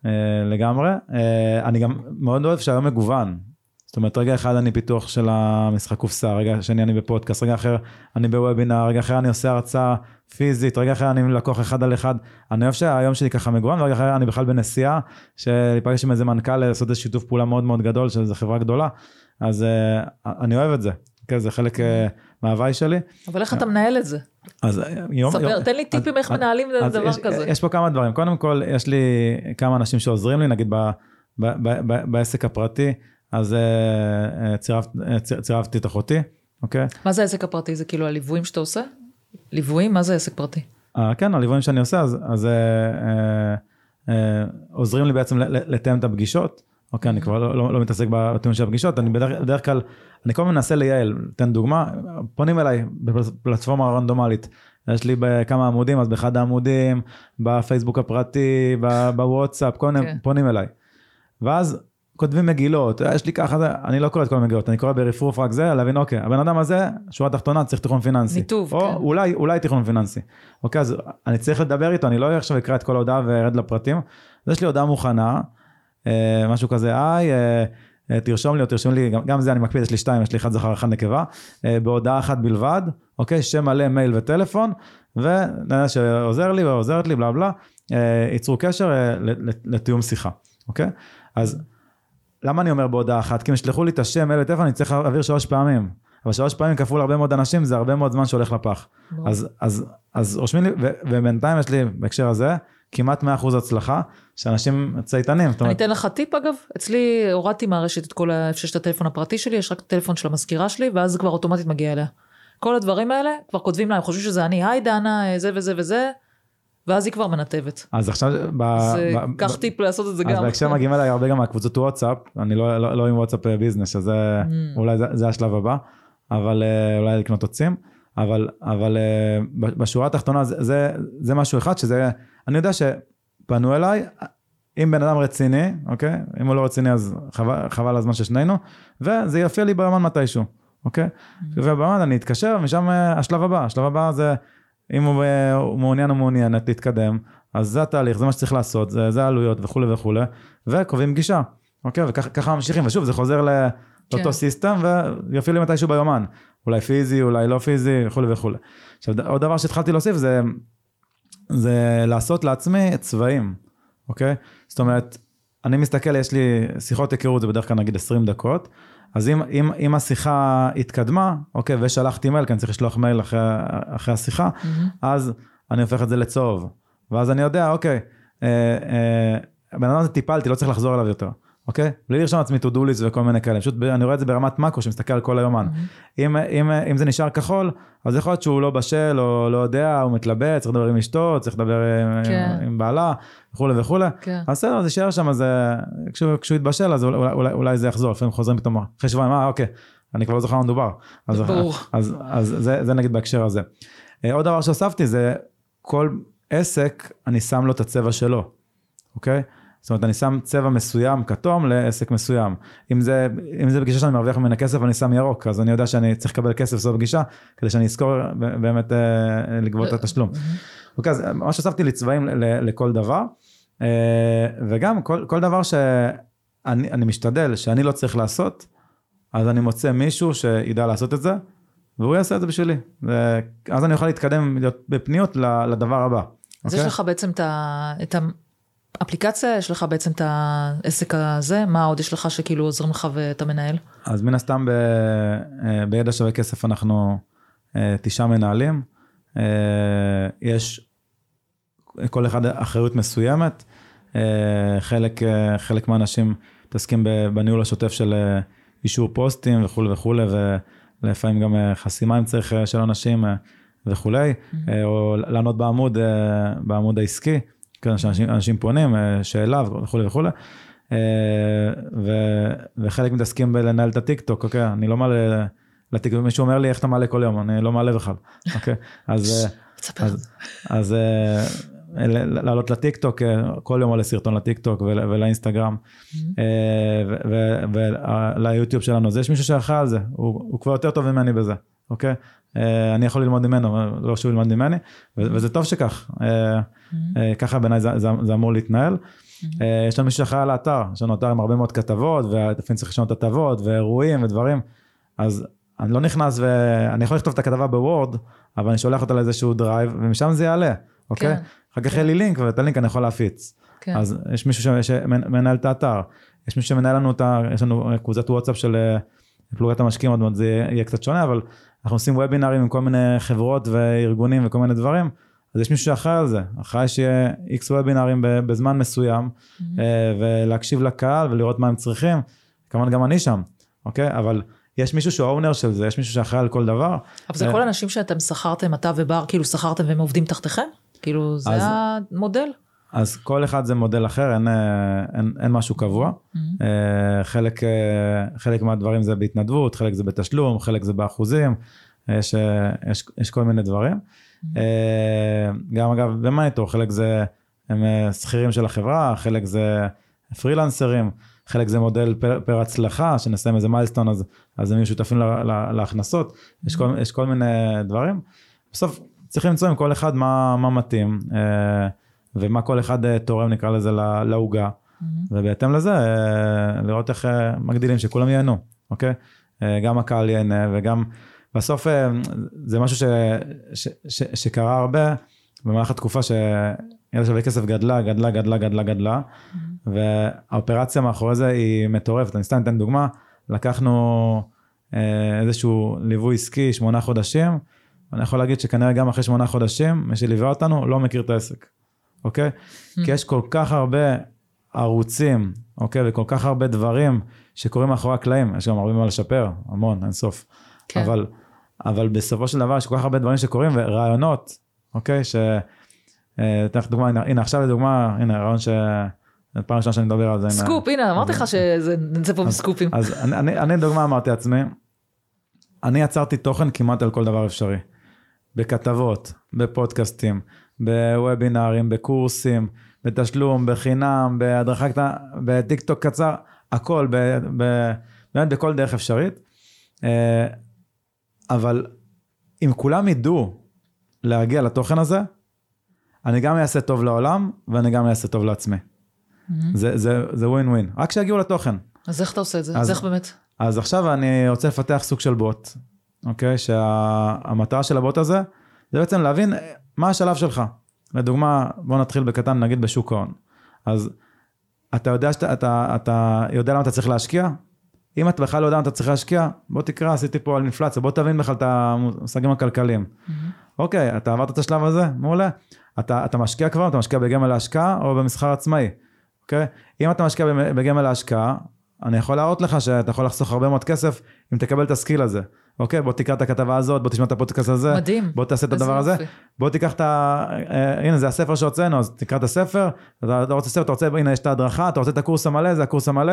אה, לגמרי. אה, אני גם מאוד אוהב שהיום מגוון. זאת אומרת, רגע אחד אני פיתוח של המשחק קופסה, רגע שני אני בפודקאסט, רגע אחר אני בוובינר, רגע אחר אני עושה הרצאה פיזית, רגע אחר אני לקוח אחד על אחד. אני אוהב שהיום שלי ככה מגוון, ורגע אחר אני בכלל בנסיעה, שלהיפגש עם איזה מנכ"ל, לעשות איזה שיתוף פעולה מאוד מאוד גדול איזה חברה גדולה, אז אה, אני אוהב את זה. אוקיי? זה חלק מההוואי שלי. אבל איך אתה מנהל את זה? אז יום... ספר, יום- תן לי טיפים איך אז- מנהלים אז דבר יש- כזה. יש פה כמה דברים. קודם כל, יש לי כמה אנשים שעוזרים לי, נגיד ב- ב- ב- ב- בעסק הפרטי, אז אה, אה, צירפ- אה, ציר- צירפתי את אחותי, אוקיי? מה זה העסק הפרטי? זה כאילו הליוויים שאתה עושה? ליוויים? מה זה עסק פרטי? אה, כן, הליוויים שאני עושה, אז, אז אה, אה, אה, עוזרים לי בעצם לתאם את הפגישות. אוקיי, אני כבר לא, לא, לא מתעסק בתיאום של הפגישות, אני בדרך, בדרך כלל, אני כל הזמן מנסה לייעל. אתן דוגמה, פונים אליי בפלטפורמה רנדומלית. יש לי בכמה עמודים, אז באחד העמודים, בפייסבוק הפרטי, בוואטסאפ, כל מיני כן. פונים אליי. ואז כותבים מגילות, יש לי ככה, אני לא קורא את כל המגילות, אני קורא ברפרוף רק זה, להבין, אוקיי, הבן אדם הזה, שורה תחתונה, צריך תיכון פיננסי. ניתוב, או כן. אולי, אולי תיכון פיננסי. אוקיי, אז אני צריך לדבר איתו, אני לא עכשיו אקרא את כל ההודעה וארד לפרטים. אז יש לי הודעה מוכנה, אה, משהו כזה, היי, אה, אה, תרשום לי או תרשום לי, גם, גם זה אני מקפיד, יש לי שתיים, יש לי אחד זכר, אחד נקבה, אה, בהודעה אחת בלבד, אוקיי, שם מלא, מייל וטלפון, ונראה שעוזר לי ועוזרת לי, בלה בלה, אה, ייצרו קשר אה, לתיאום שיחה, אוקיי? אז למה אני אומר בהודעה אחת? כי אם ישלחו לי את השם, מייל וטלפון, אני צריך להעביר שלוש פעמים. אבל שלוש פעמים כפול הרבה מאוד אנשים, זה הרבה מאוד זמן שהולך לפח. אז, אז, אז רושמים לי, ובינתיים יש לי בהקשר הזה, כמעט 100% הצלחה, שאנשים צייתנים. אני אתן לך טיפ אגב, אצלי הורדתי מהרשת את כל ה... איפה שיש את הטלפון הפרטי שלי, יש רק את הטלפון של המזכירה שלי, ואז זה כבר אוטומטית מגיע אליה. כל הדברים האלה, כבר כותבים לה, הם חושבים שזה אני, היי דנה, אה, זה וזה וזה, ואז היא כבר מנתבת. אז עכשיו, ב, אז אה, ב- קח ב- טיפ לעשות את זה אז גם. בהקשר מגיעים אליי הרבה גם מהקבוצות וואטסאפ, אני לא, לא, לא עם וואטסאפ אה, ביזנס, אז זה, Mm. אולי זה, זה השלב הבא, אבל אה, אולי לקנות עוצים, אבל, אבל בשורה התחתונה זה, זה, זה משהו אחד שזה, אני יודע שפנו אליי, אם בן אדם רציני, אוקיי? אם הוא לא רציני אז חבל, חבל הזמן של שנינו, וזה יופיע לי ביומן מתישהו, אוקיי? יופיע ביומן, אני אתקשר, ומשם אה, השלב הבא, השלב הבא זה, אם הוא, אה, הוא מעוניין או מעוניינת להתקדם, אז זה התהליך, זה מה שצריך לעשות, זה, זה העלויות וכולי וכולי, וקובעים פגישה, אוקיי? וככה ממשיכים, ושוב, זה חוזר ל- כן. לאותו system, ויופיע לי מתישהו ביומן. אולי פיזי, אולי לא פיזי, וכולי וכולי. עכשיו, עוד דבר שהתחלתי להוסיף זה, זה לעשות לעצמי צבעים, אוקיי? זאת אומרת, אני מסתכל, יש לי שיחות היכרות, זה בדרך כלל נגיד 20 דקות, אז אם, אם, אם השיחה התקדמה, אוקיי, ושלחתי מייל, כי אני צריך לשלוח מייל אחרי, אחרי השיחה, מהמם. אז אני הופך את זה לצהוב. ואז אני יודע, אוקיי, אה, אה, הבן אדם הזה טיפלתי, לא צריך לחזור אליו יותר, אוקיי? בלי לרשום לעצמי to do list וכל מיני כאלה, פשוט אני רואה את זה ברמת מאקרו שמסתכל על כל היומן. אם, אם, אם זה נשאר כחול, אז יכול להיות שהוא לא בשל, או לא יודע, הוא מתלבט, צריך לדבר עם אשתו, צריך לדבר עם, כן. עם בעלה, וכולי וכולי. כן. אז בסדר, זה יישאר שם, אז אה, כשהוא, כשהוא יתבשל, אז אולי, אולי, אולי זה יחזור, לפעמים חוזרים פתאום אחרי שבועיים, אה, אוקיי, אני כבר לא זוכר מה מדובר. אז, ברור. אז, אז זה, זה נגיד בהקשר הזה. אה, עוד דבר שהוספתי זה, כל עסק, אני שם לו את הצבע שלו, אוקיי? זאת אומרת, אני שם צבע מסוים, כתום, לעסק מסוים. אם זה, אם זה פגישה שאני מרוויח ממנה כסף, אני שם ירוק, אז אני יודע שאני צריך לקבל כסף בסוף הפגישה, כדי שאני אזכור באמת אה, לגבות את התשלום. אוקיי, אז ממש הוספתי לי צבעים לכל דבר, אה, וגם כל, כל דבר שאני אני משתדל שאני לא צריך לעשות, אז אני מוצא מישהו שידע לעשות את זה, והוא יעשה את זה בשבילי. אז אני אוכל להתקדם בפניות לדבר הבא. אז אוקיי? יש לך בעצם את ה- את האפליקציה, יש לך בעצם את העסק הזה, מה עוד יש לך שכאילו עוזרים לך ואתה מנהל? אז מן הסתם ב, אה, בידע שווה כסף אנחנו אה, תשעה מנהלים. אה, יש כל אחד אחריות מסוימת. חלק, חלק מהאנשים מתעסקים בניהול השוטף של אישור פוסטים וכולי וכולי, ולפעמים גם חסימה אם צריך של אנשים וכולי, אה, או לענות בעמוד, בעמוד העסקי, כן, שאנשים אנשים פונים, אה, שאלה וכולי וכולי. אה, ו- וחלק מתעסקים בלנהל את הטיק טוק, אוקיי? אני לא מעלה לטיק טוק, מישהו אומר לי איך אתה מעלה כל יום, אני לא מעלה בכלל, אוקיי? אז, אה. אז, אז לעלות לטיק טוק, אה, כל יום עולה סרטון לטיק טוק ול- ולאינסטגרם וליוטיוב שלנו, אז יש מישהו שאחראי על זה, הוא כבר יותר טוב ממני בזה, אוקיי? אה, אני יכול ללמוד ממנו, לא שהוא ילמד ממני, וזה טוב שכך, אה, אה, ככה בעיניי זה, אמור להתנהל. אה, יש לנו מישהו שאחראי על האתר, יש לנו אתר עם הרבה מאוד כתבות, ולפעמים צריך לשנות כתבות, ואירועים ודברים, אז אני לא נכנס ואני יכול לכתוב את הכתבה בוורד, אבל אני שולח אותה לאיזשהו drive, ומשם זה יעלה, אוקיי? כן, אחר כך יהיה לי לינק, ואת הלינק אני יכול להפיץ. כן. אז יש מישהו שמנהל את האתר, יש מישהו שמנהל לנו את ה... יש לנו קבוצת וואטסאפ של אה, פלוגת המשקיעים עוד מעט זה יהיה קצת שונה, אבל אנחנו עושים וובינארים עם כל מיני חברות וארגונים וכל מיני דברים, אז יש מישהו שאחראי על זה, אחראי שיהיה איקס וובינארים בזמן מסוים, mm-hmm. ולהקשיב לקהל ולראות מה הם צריכים, כמובן גם אני שם, אוקיי? אבל יש מישהו שהוא האונר של זה, יש מישהו שאחראי על כל דבר. אבל זה כל האנשים שאתם שכרתם, אתה ובר, כאילו שכרתם והם עובדים תחתיכם? כאילו זה אז, המודל? אז כל אחד זה מודל אחר, אין, אין, אין משהו קבוע. Mm-hmm. חלק, חלק מהדברים זה בהתנדבות, חלק זה בתשלום, חלק זה באחוזים, יש, יש, יש כל מיני דברים. Mm-hmm. גם אגב במאניטור, חלק זה הם שכירים של החברה, חלק זה פרילנסרים, חלק זה מודל פר, פר הצלחה, שנסיים איזה מיילסטון אז, אז הם יהיו שותפים לה, לה, להכנסות, mm-hmm. יש, כל, יש כל מיני דברים. בסוף צריכים למצוא עם כל אחד מה, מה מתאים. ומה כל אחד אה, תורם נקרא לזה לעוגה, mm-hmm. ובהתאם לזה אה, לראות איך אה, מגדילים שכולם ייהנו, אוקיי? גם הקהל ייהנה וגם בסוף זה משהו ש, ש, ש, שקרה הרבה במהלך התקופה שידע שווה כסף גדלה, גדלה, גדלה, גדלה, גדלה, mm-hmm. והאופרציה מאחורי זה היא מטורפת. אני סתם אתן דוגמה, לקחנו איזשהו ליווי עסקי שמונה חודשים, אני יכול להגיד שכנראה גם אחרי שמונה חודשים, מי שליווה אותנו לא מכיר את העסק. אוקיי? כי יש כל כך הרבה ערוצים, אוקיי? וכל כך הרבה דברים שקורים מאחורי הקלעים. יש גם הרבה מה לשפר, המון, אין סוף. כן. אבל, אבל בסופו של דבר יש כל כך הרבה דברים שקורים ורעיונות, אוקיי? ש... אה, אתן לך דוגמה, הנה, הנה עכשיו לדוגמה, הנה רעיון ש... פעם ראשונה שאני מדבר על זה. סקופ, הנה, אמרתי לך שזה פה בסקופים. אז אני, אני, אני דוגמה אמרתי לעצמי, אני יצרתי תוכן כמעט על כל דבר אפשרי. בכתבות, בפודקאסטים, בוובינארים, בקורסים, בתשלום, בחינם, בהדרכה קטנה, בטיק טוק קצר, הכל, באמת בכל דרך אפשרית. אה, אבל אם כולם ידעו להגיע לתוכן הזה, אני גם אעשה טוב לעולם, ואני גם אעשה טוב לעצמי. Mm-hmm. זה, ווין ווין, רק שיגיעו לתוכן. אז איך אתה עושה את זה? אז, איך באמת? אז עכשיו אני רוצה לפתח סוג של בוט, אוקיי? שהמטרה שה, של הבוט הזה, זה בעצם להבין מה השלב שלך? לדוגמה, בוא נתחיל בקטן, נגיד בשוק ההון. אז אתה יודע, שאתה, אתה, אתה יודע למה אתה צריך להשקיע? אם אתה בכלל לא יודע למה אתה צריך להשקיע, בוא תקרא, עשיתי פה על אינפלציה, בוא תבין בכלל את המושגים הכלכליים. Mm-hmm. אוקיי, אתה עברת את השלב הזה? מעולה. אתה, אתה משקיע כבר, אתה משקיע בגמל להשקעה או במסחר עצמאי, אוקיי? אם אתה משקיע בגמל להשקעה, אני יכול להראות לך שאתה יכול לחסוך הרבה מאוד כסף אם תקבל את הסקיל הזה. אוקיי, בוא תקרא את הכתבה הזאת, בוא תשמע את הפודקאסט הזה. מדהים. בוא תעשה את הדבר הזה. בוא תיקח את ה... אה, הנה, זה הספר שהוצאנו, אז תקרא את הספר. אתה לא רוצה ספר, אתה רוצה, הנה, יש את ההדרכה, אתה רוצה את הקורס המלא, זה הקורס המלא.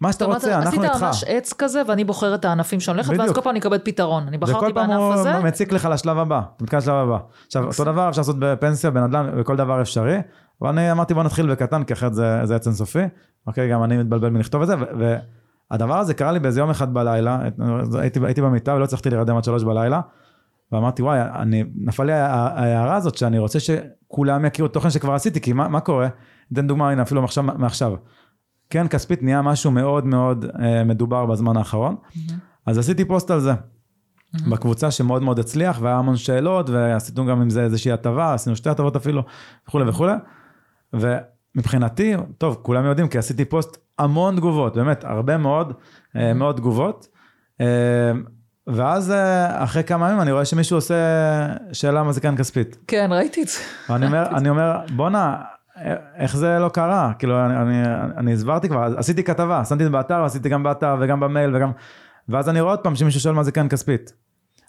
מה שאתה רוצה, אנחנו איתך. עשית ממש עץ כזה, ואני בוחר את הענפים שאני הולכת, ואז כל פעם אני אקבל פתרון. אני בחרתי בענף הזה. וכל פעם הוא מציק לך לשלב הבא, אתה מתקדם לשלב הבא. עכשיו, אותו דבר אפשר לעשות בפנסיה, בנדל"ן, בכל דבר אפשרי. ואני אמרתי בוא נתחיל בקטן, כי אחרת זה עץ אינסופי. אוקיי, גם אני מתבלבל מלכתוב את זה. הדבר הזה קרה לי באיזה יום אחד בלילה, הייתי, הייתי במיטה ולא הצלחתי להירדם עד שלוש בלילה, ואמרתי וואי, אני, נפל לי ההערה הזאת שאני רוצה שכולם יכירו תוכן שכבר עשיתי, כי מה, מה קורה? אתן דוגמה, הנה אפילו מעכשיו, מעכשיו. כן, כספית נהיה משהו מאוד מאוד אה, מדובר בזמן האחרון, mm-hmm. אז עשיתי פוסט על זה. Mm-hmm. בקבוצה שמאוד מאוד הצליח והיה המון שאלות ועשינו גם עם זה איזושהי הטבה, עשינו שתי הטבות אפילו וכולי וכולי. ומבחינתי, טוב, כולם יודעים כי עשיתי פוסט המון תגובות, באמת, הרבה מאוד, אה, מאוד תגובות. אה, ואז אה, אחרי כמה ימים אני רואה שמישהו עושה שאלה מה זה כאן כספית. כן, ראיתי את זה. ואני אומר, אני אומר, בואנה, איך זה לא קרה? כאילו, אני, אני, אני הסברתי כבר, עשיתי כתבה, שמתי את זה באתר, עשיתי גם באתר וגם במייל וגם... ואז אני רואה עוד פעם שמישהו שואל מה זה כאן כספית,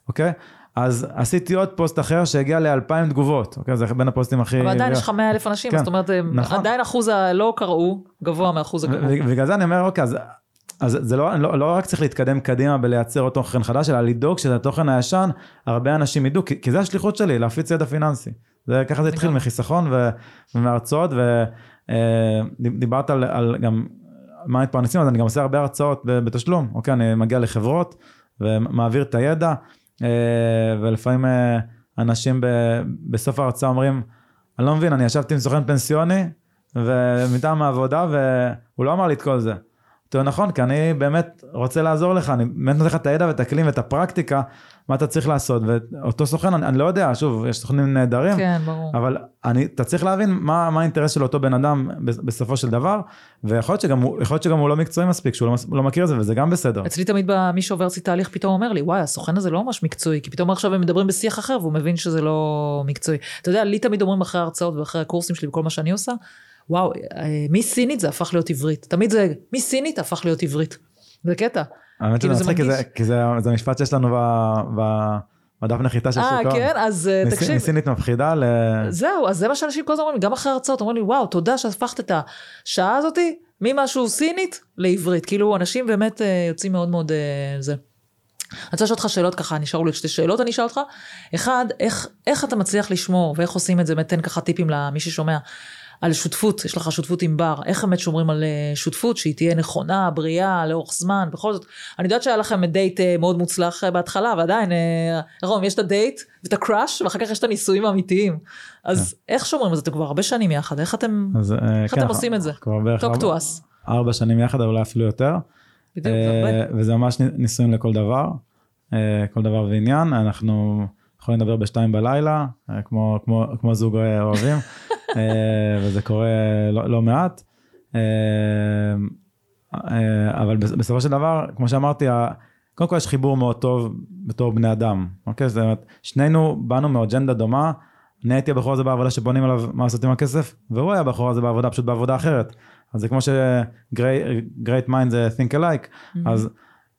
אוקיי? אז עשיתי עוד פוסט אחר שהגיע לאלפיים תגובות, אוקיי? זה בין הפוסטים הכי... אבל עדיין יש לך מאה אלף אנשים, כן, זאת אומרת, נכון. עדיין אחוז הלא קראו גבוה מאחוז הקראו. ובגלל זה אני אומר, אוקיי, אז, אז זה לא, לא, לא רק צריך להתקדם קדימה בלייצר עוד תוכן חדש, אלא לדאוג שזה התוכן הישן, הרבה אנשים ידעו, כי, כי זה השליחות שלי, להפיץ ידע פיננסי. זה, ככה זה התחיל מחיסכון ומהרצאות, ודיברת אה, על, על גם מה מתפרנסים, אז אני גם עושה הרבה הרצאות בתשלום, אוקיי? אני מגיע לחברות ומעביר את הידע. אה, ולפעמים אה, אנשים בסוף ההרצאה אומרים, אני לא מבין, אני ישבתי עם סוכן פנסיוני ומטעם העבודה והוא לא אמר לי את כל זה. יותר נכון, כי אני באמת רוצה לעזור לך, אני באמת נותן לך את הידע ואת הכלים ואת הפרקטיקה, מה אתה צריך לעשות, ואותו סוכן, אני, אני לא יודע, שוב, יש סוכנים נהדרים, כן, ברור. אבל אני, אתה צריך להבין מה, מה האינטרס של אותו בן אדם בסופו של דבר, ויכול להיות שגם, יכול להיות שגם הוא לא מקצועי מספיק, שהוא לא, לא מכיר את זה, וזה גם בסדר. אצלי תמיד מי שעובר אצלי תהליך פתאום אומר לי, וואי, הסוכן הזה לא ממש מקצועי, כי פתאום עכשיו הם מדברים בשיח אחר והוא מבין שזה לא מקצועי. אתה יודע, לי תמיד אומרים אחרי ההרצאות ואחרי הקורסים שלי וכל מה שאני עושה, וואו, אה, מסינית זה הפך להיות עברית. תמיד זה, מסינית הפך להיות עברית. זה קטע. האמת כאילו שזה זה מצחיק, כי זה, מרגיש- כי זה, זה משפט שיש לנו בדף נחיתה של אה, שוק ההון. כן? אז אה, תקשיב. ניסינית מפחידה ל... זהו, אז זה מה שאנשים כל הזמן אומרים, גם אחרי ההרצאות, אומרים לי, וואו, תודה שהפכת את השעה הזאתי ממשהו סינית לעברית. כאילו, אנשים באמת אה, יוצאים מאוד מאוד אה, זה. אני רוצה לשאול אותך שאלות ככה, נשארו לי עוד שתי שאלות, אני אשאל אותך. אחד, איך, איך אתה מצליח לשמור, ואיך עושים את זה, תן ככה טיפים למי ששומע, על שותפות, יש לך שותפות עם בר, איך באמת שומרים על אה, שותפות, שהיא תהיה נכונה, בריאה, לאורך זמן, בכל זאת. אני יודעת שהיה לכם דייט אה, מאוד מוצלח אה, בהתחלה, ועדיין, אומרים, יש את הדייט ואת הקראש, ואחר כך יש את הנישואים האמיתיים. אז איך שומרים על זה? אתם כבר הרבה שנים יחד, איך אתם... אז, איך כן, אתם עושים את זה? כבר בערך talk ארבע- שנים יחד, אולי אפילו יותר. בדיוק, זה הרבה. וזה ממש ניסויים לכל דבר, אה, כל דבר ועניין, אנחנו יכולים לדבר בשתיים בלילה, כמו, כמו, כמו זוג אוהבים, וזה קורה לא, לא מעט. אה, אה, אבל בס- בסופו של דבר, כמו שאמרתי, קודם כל יש חיבור מאוד טוב בתור בני אדם, אוקיי? זאת אומרת, שנינו באנו מאג'נדה דומה, אני הייתי הבחור הזה בעבודה שבונים עליו מה לעשות עם הכסף, והוא היה הבחור הזה בעבודה, פשוט בעבודה אחרת. אז זה כמו ש-great mind זה think alike, אז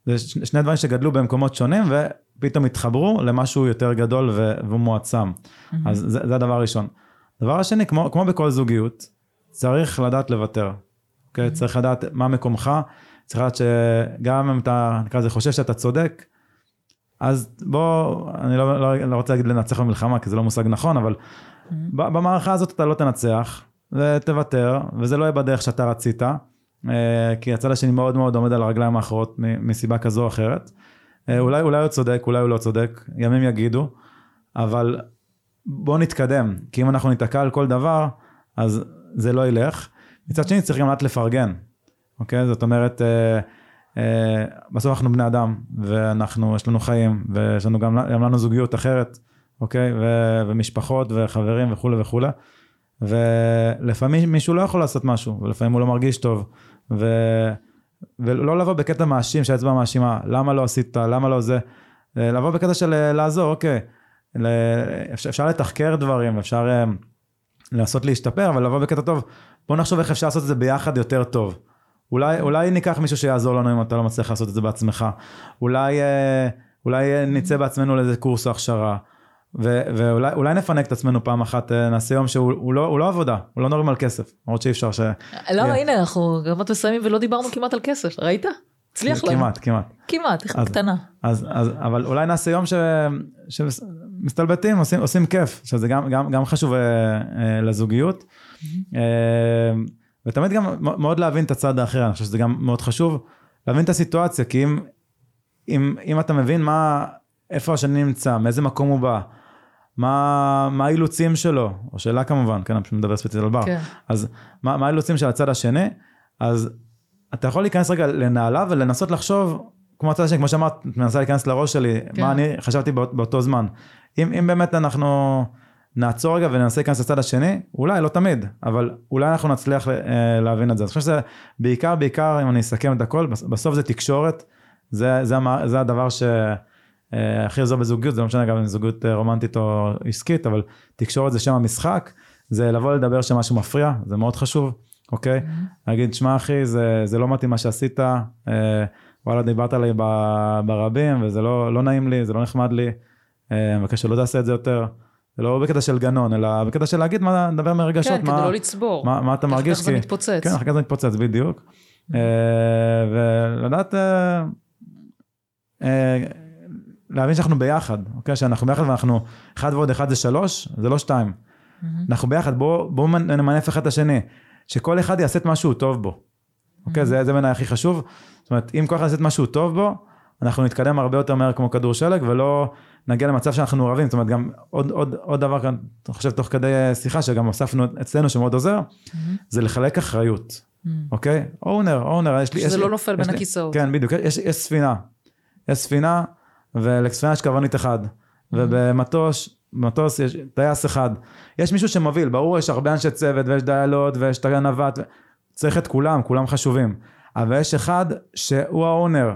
זה שני דברים שגדלו במקומות שונים ופתאום התחברו למשהו יותר גדול ומועצם. אז זה, זה הדבר הראשון. הדבר השני, כמו, כמו בכל זוגיות, צריך לדעת לוותר. אוקיי? צריך לדעת מה מקומך, צריך לדעת שגם אם אתה, נקרא לזה, חושב שאתה צודק, אז בוא, אני לא, לא, לא רוצה להגיד לנצח במלחמה, כי זה לא מושג נכון, אבל ב- במערכה הזאת אתה לא תנצח, ותוותר, וזה לא יהיה בדרך שאתה רצית, אה, כי הצד השני מאוד מאוד עומד על הרגליים האחרות מסיבה כזו או אחרת. אה, אולי, אולי הוא צודק, אולי הוא לא צודק, ימים יגידו, אבל בוא נתקדם, כי אם אנחנו ניתקע על כל דבר, אז זה לא ילך. מצד שני צריך גם לדעת לפרגן, אוקיי? זאת אומרת, אה, אה, בסוף אנחנו בני אדם, ואנחנו, יש לנו חיים, ויש לנו גם, גם לנו זוגיות אחרת, אוקיי? ו, ומשפחות וחברים וכולי וכולי. ולפעמים מישהו לא יכול לעשות משהו, ולפעמים הוא לא מרגיש טוב, ו... ולא לבוא בקטע מאשים, שהאצבע מאשימה, למה לא עשית, למה לא זה, אה, לבוא בקטע של אה, לעזור, אוקיי. אפשר, לתחקר דברים, אפשר אה, לנסות להשתפר, אבל לבוא בקטע טוב, בוא נחשוב איך אפשר לעשות את זה ביחד יותר טוב. אולי, אולי ניקח מישהו שיעזור לנו אם אתה לא מצליח לעשות את זה בעצמך. אולי, אה, אולי אה, נצא בעצמנו לאיזה קורס או הכשרה. ו- ואולי אולי נפנק את עצמנו פעם אחת, נעשה יום שהוא הוא לא, הוא לא עבודה, הוא לא מדברים על כסף, למרות שאי אפשר ש... לא. הנה, אנחנו עוד מסיימים ולא דיברנו כמעט על כסף, ראית? הצליח להם. כמעט, כמעט. כמעט, אז- קטנה. אז, אז, אבל אולי נעשה יום ש, שמסתלבטים, עושים, עושים כיף, שזה גם, גם, גם חשוב אה, אה, לזוגיות. אה, ותמיד גם מאוד להבין את הצד האחר, אני חושב שזה גם מאוד חשוב, להבין את הסיטואציה, כי אם, אם, אם אתה מבין מה, איפה השני נמצא, מאיזה מקום הוא בא, מה, מה האילוצים שלו, או שאלה כמובן, כן, אני פשוט מדבר ספציפית על בר. כן. אז מה, מה האילוצים של הצד השני, אז אתה יכול להיכנס רגע לנעליו ולנסות לחשוב, כמו הצד השני, כמו שאמרת, את מנסה להיכנס לראש שלי, כן. מה אני חשבתי באות, באותו זמן. אם, אם באמת אנחנו נעצור רגע וננסה להיכנס לצד השני, אולי, לא תמיד, אבל אולי אנחנו נצליח אה, להבין את זה. אני חושב שזה בעיקר, בעיקר, אם אני אסכם את הכל, בס- בסוף זה תקשורת, זה, זה, זה הדבר ש... אה, הכי עזור בזוגיות, זה לא משנה גם אם זוגיות אה, רומנטית או עסקית, אבל תקשורת זה שם המשחק, זה לבוא לדבר שמשהו מפריע, זה מאוד חשוב, אוקיי? להגיד, שמע אחי, זה, זה לא מתאים מה שעשית, אה, וואלה דיברת עליי ברבים, וזה לא, לא נעים לי, זה לא נחמד לי, אה, אני מבקש שלא תעשה את זה יותר. זה לא בקטע של גנון, אלא בקטע של להגיד, מה, לדבר מרגשות, כן, כדי מה, לא לצבור. מה, מה אתה מרגיש, אחר כך זה מתפוצץ. כן, אחר כך זה מתפוצץ, בדיוק. אה, ולדעת, אה, אה, להבין שאנחנו ביחד, אוקיי? שאנחנו ביחד ואנחנו, אחד ועוד אחד זה שלוש, זה לא שתיים. אנחנו ביחד, בואו בוא נמנף אחד את השני, שכל אחד יעשה את מה שהוא טוב בו. אוקיי? זה, זה בעיניי הכי חשוב. זאת אומרת, אם כל אחד יעשה את מה שהוא טוב בו, אנחנו נתקדם הרבה יותר מהר כמו כדור שלג, ולא נגיע למצב שאנחנו רבים. זאת אומרת, גם עוד, עוד, עוד דבר כאן, אני חושב תוך כדי שיחה, שגם הוספנו אצלנו שמאוד עוזר, זה לחלק אחריות. אוקיי? אונר, אונר, יש לי... שזה יש לא לי- נופל בין הכיסאות. כן, בדיוק, יש, יש ספינה. יש ספינה, ולספינה יש קברניט אחד. ובמטוס, במטוס יש טייס אחד. יש מישהו שמוביל, ברור יש הרבה אנשי צוות, ויש דיילות, ויש את הנווט, צריך את כולם, כולם חשובים. אבל יש אחד שהוא ה owner.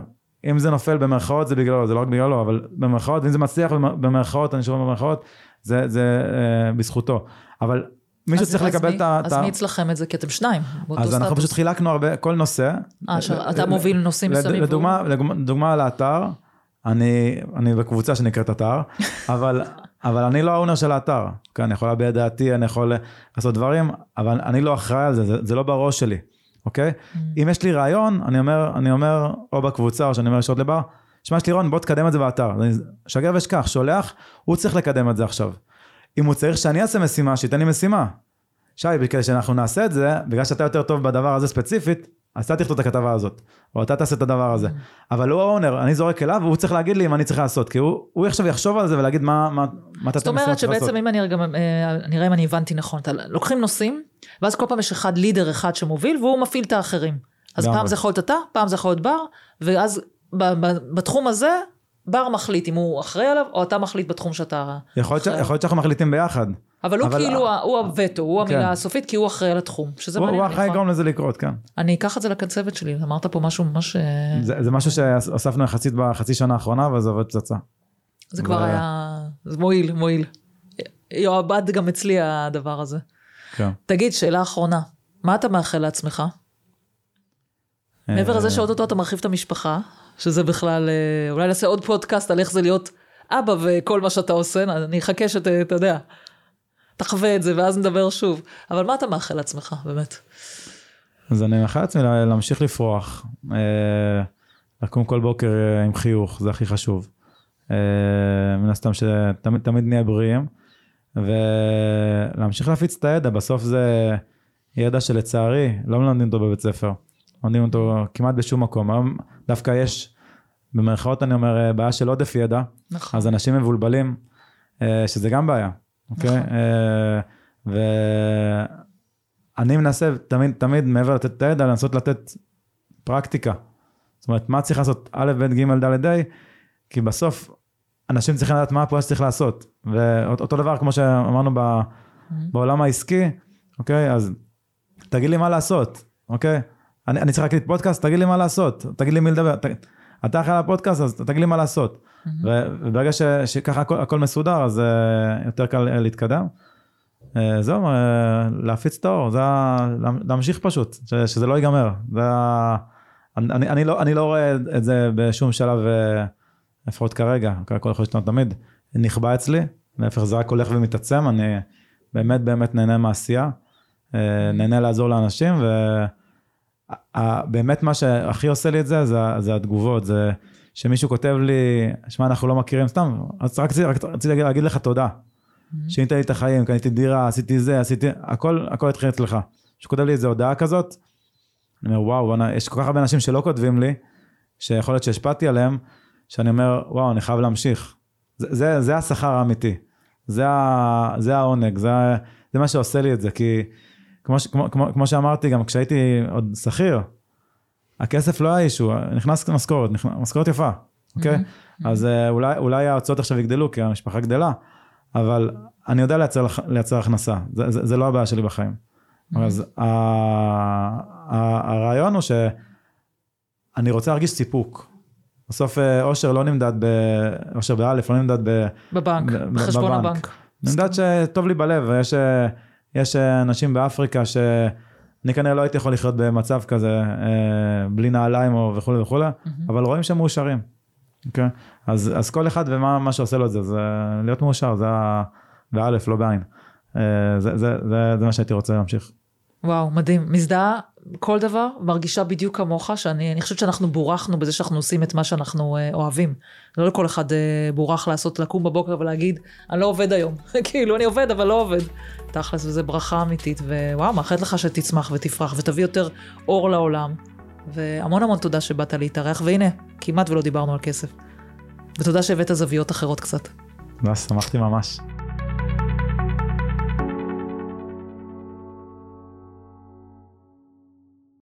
אם זה נופל במרכאות זה בגללו, זה לא רק בגללו, אבל במרכאות, ואם זה מצליח במ- במרכאות, אני שומע במרכאות, זה, זה אה, בזכותו. אבל מישהו אז- צריך אז לקבל מי- את ה... אז מי אצלכם את זה? כי אתם שניים. אז אנחנו. פשוט חילקנו הרבה, כל נושא. אה, שאתה ל- מוביל נושאים מסביב. לדוגמה, לדוגמה- האתר, אני, אני בקבוצה שנקראת אתר, אבל, אבל אני לא האונר של האתר. כן, אני יכול להביע דעתי, אני יכול לעשות דברים, אבל אני לא אחראי על זה, זה, זה לא בראש שלי, אוקיי? Mm. אם יש לי רעיון, אני אומר, אני אומר, או בקבוצה, או שאני אומר ישירות לבר, שמע, יש לי רעיון, בוא תקדם את זה באתר. שגר ושכח, שולח, הוא צריך לקדם את זה עכשיו. אם הוא צריך שאני אעשה משימה, שייתן לי משימה. שי, כדי שאנחנו נעשה את זה, בגלל שאתה יותר טוב בדבר הזה ספציפית, אז אתה תכתוב את הכתבה הזאת, או אתה תעשה את הדבר הזה. אבל הוא האונר, אני זורק אליו, והוא צריך להגיד לי מה אני צריך לעשות, כי הוא, הוא עכשיו יחשוב על זה ולהגיד מה, מה, מה אתה זאת אומרת שבעצם אם אני רגע, אה, אני אראה אם אני הבנתי נכון, אתה- לוקחים נושאים, ואז כל פעם יש אחד לידר אחד שמוביל, והוא מפעיל את האחרים. אז. פעם זה יכול להיות אתה, פעם זה יכול להיות בר, ואז בתחום הזה, בר מחליט אם הוא אחראי עליו, או אתה מחליט בתחום שאתה... יכול להיות, ש, אחראי. יכול להיות שאנחנו מחליטים ביחד. אבל הוא אבל- כאילו, הוא הווטו, הוא המילה כן. הסופית, כי הוא אחראי על התחום. שזה מעניין. הוא אחראי יכולה- לגרום לזה לקרות, כן. אני אקח את זה לקצבת שלי, אמרת פה משהו ממש... אה, זה, זה משהו שהוספנו יחסית בחצי שנה האחרונה, וזה עובד פצצה. זה כבר היה... זה מועיל, מועיל. יעבוד גם אצלי הדבר הזה. כן. תגיד, שאלה אחרונה, מה אתה מאחל לעצמך? מעבר לזה שאו-טו-טו אתה מרחיב את המשפחה, שזה בכלל, אה, אולי נעשה עוד פודקאסט על איך זה להיות אבא וכל מה שאתה עושה, אני אחכה שאתה, אתה יודע, תחווה את זה ואז נדבר שוב. אבל מה אתה מאחל לעצמך, באמת? אז אני מאחל לעצמי לה- להמשיך לפרוח, אה, לקום כל בוקר אה, עם חיוך, זה הכי חשוב. מן הסתם שתמיד תמיד נהיה בריאים, ולהמשיך להפיץ את הידע, בסוף זה ידע שלצערי לא מלמדים אותו בבית ספר, לומדים אותו כמעט בשום מקום. היום דווקא יש, במרכאות אני אומר, אה, בעיה של עודף ידע, נכון. אז אנשים מבולבלים, אה, שזה גם בעיה, אוקיי? נכון. אה, ואני מנסה תמיד, תמיד מעבר לתת את הידע, לנסות לתת פרקטיקה. זאת אומרת, מה צריך לעשות א', ב', ג', ד', ה', כי בסוף אנשים צריכים לדעת מה הפעולה שצריך לעשות. ואותו דבר כמו שאמרנו ב, בעולם העסקי, אוקיי? אז תגיד לי מה לעשות, אוקיי? אני, אני צריך להקליט פודקאסט, תגיד לי מה לעשות, תגיד לי מי לדבר. ת, אתה אחראי על הפודקאסט, אז תגיד לי מה לעשות. ו- וברגע ש, שככה הכל, הכל מסודר, אז uh, יותר קל uh, להתקדם. Uh, זהו, uh, להפיץ את האור, זה להמשיך פשוט, ש, שזה לא ייגמר. זה. אני, אני, אני, לא, אני לא רואה את זה בשום שלב, uh, לפחות כרגע, הכל יכול להשתנות תמיד, נכבה אצלי, להפך זה רק הולך ומתעצם, אני באמת באמת נהנה מהעשייה, uh, נהנה לעזור לאנשים, ובאמת מה שהכי עושה לי את זה, זה, זה התגובות, זה שמישהו כותב לי, שמע אנחנו לא מכירים סתם, אז רק רציתי, להגיד, להגיד לך תודה, שינית לי את החיים, קניתי דירה, עשיתי זה, עשיתי, הכל, הכל התחיל אצלך. שכותב לי איזה הודעה כזאת, אני אומר וואו, וואנה, יש כל כך הרבה אנשים שלא כותבים לי, שיכול להיות שהשפעתי עליהם, שאני אומר וואו, אני חייב להמשיך. זה, זה, זה השכר האמיתי, זה, זה העונג, זה, זה מה שעושה לי את זה, כי כמו, כמו, כמו, כמו שאמרתי, גם כשהייתי עוד שכיר, הכסף לא היה אישו, נכנס משכורת, משכורת יפה, אוקיי? אז אה, אולי, אולי ההוצאות עכשיו יגדלו, כי המשפחה גדלה, אבל אני יודע לייצר, לייצר הכנסה, זה, זה, זה לא הבעיה שלי בחיים. אז ה, ה, הרעיון הוא שאני רוצה להרגיש סיפוק. בסוף אה, אושר לא נמדד, ב, אושר באלף לא נמדד ב... בבנק, ב- בחשבון בבנק. הבנק. נמדד שטוב לי בלב, ויש אה, יש אה, אנשים באפריקה שאני כנראה לא הייתי יכול לחיות במצב כזה, אה, בלי נעליים או וכולי וכולי, אבל רואים שהם מאושרים. אוקיי? אז, אז כל אחד ומה מה שעושה לו את זה, זה להיות מאושר, זה. באלף, לא בעין. אה, זה, זה, זה, זה מה שהייתי רוצה להמשיך. וואו, מדהים. מזדהה כל דבר, מרגישה בדיוק כמוך, שאני אני חושבת שאנחנו בורחנו בזה שאנחנו עושים את מה שאנחנו אה, אוהבים. לא לכל אחד אה, בורח לעשות, לקום בבוקר ולהגיד, אני לא עובד היום. כאילו, אני עובד, אבל לא עובד. תכלס, וזו ברכה אמיתית, ווואו, מאחלת לך שתצמח ותפרח ותביא יותר אור לעולם. והמון המון תודה שבאת להתארח, והנה, כמעט ולא דיברנו על כסף. ותודה שהבאת זוויות אחרות קצת. ממש שמחתי ממש.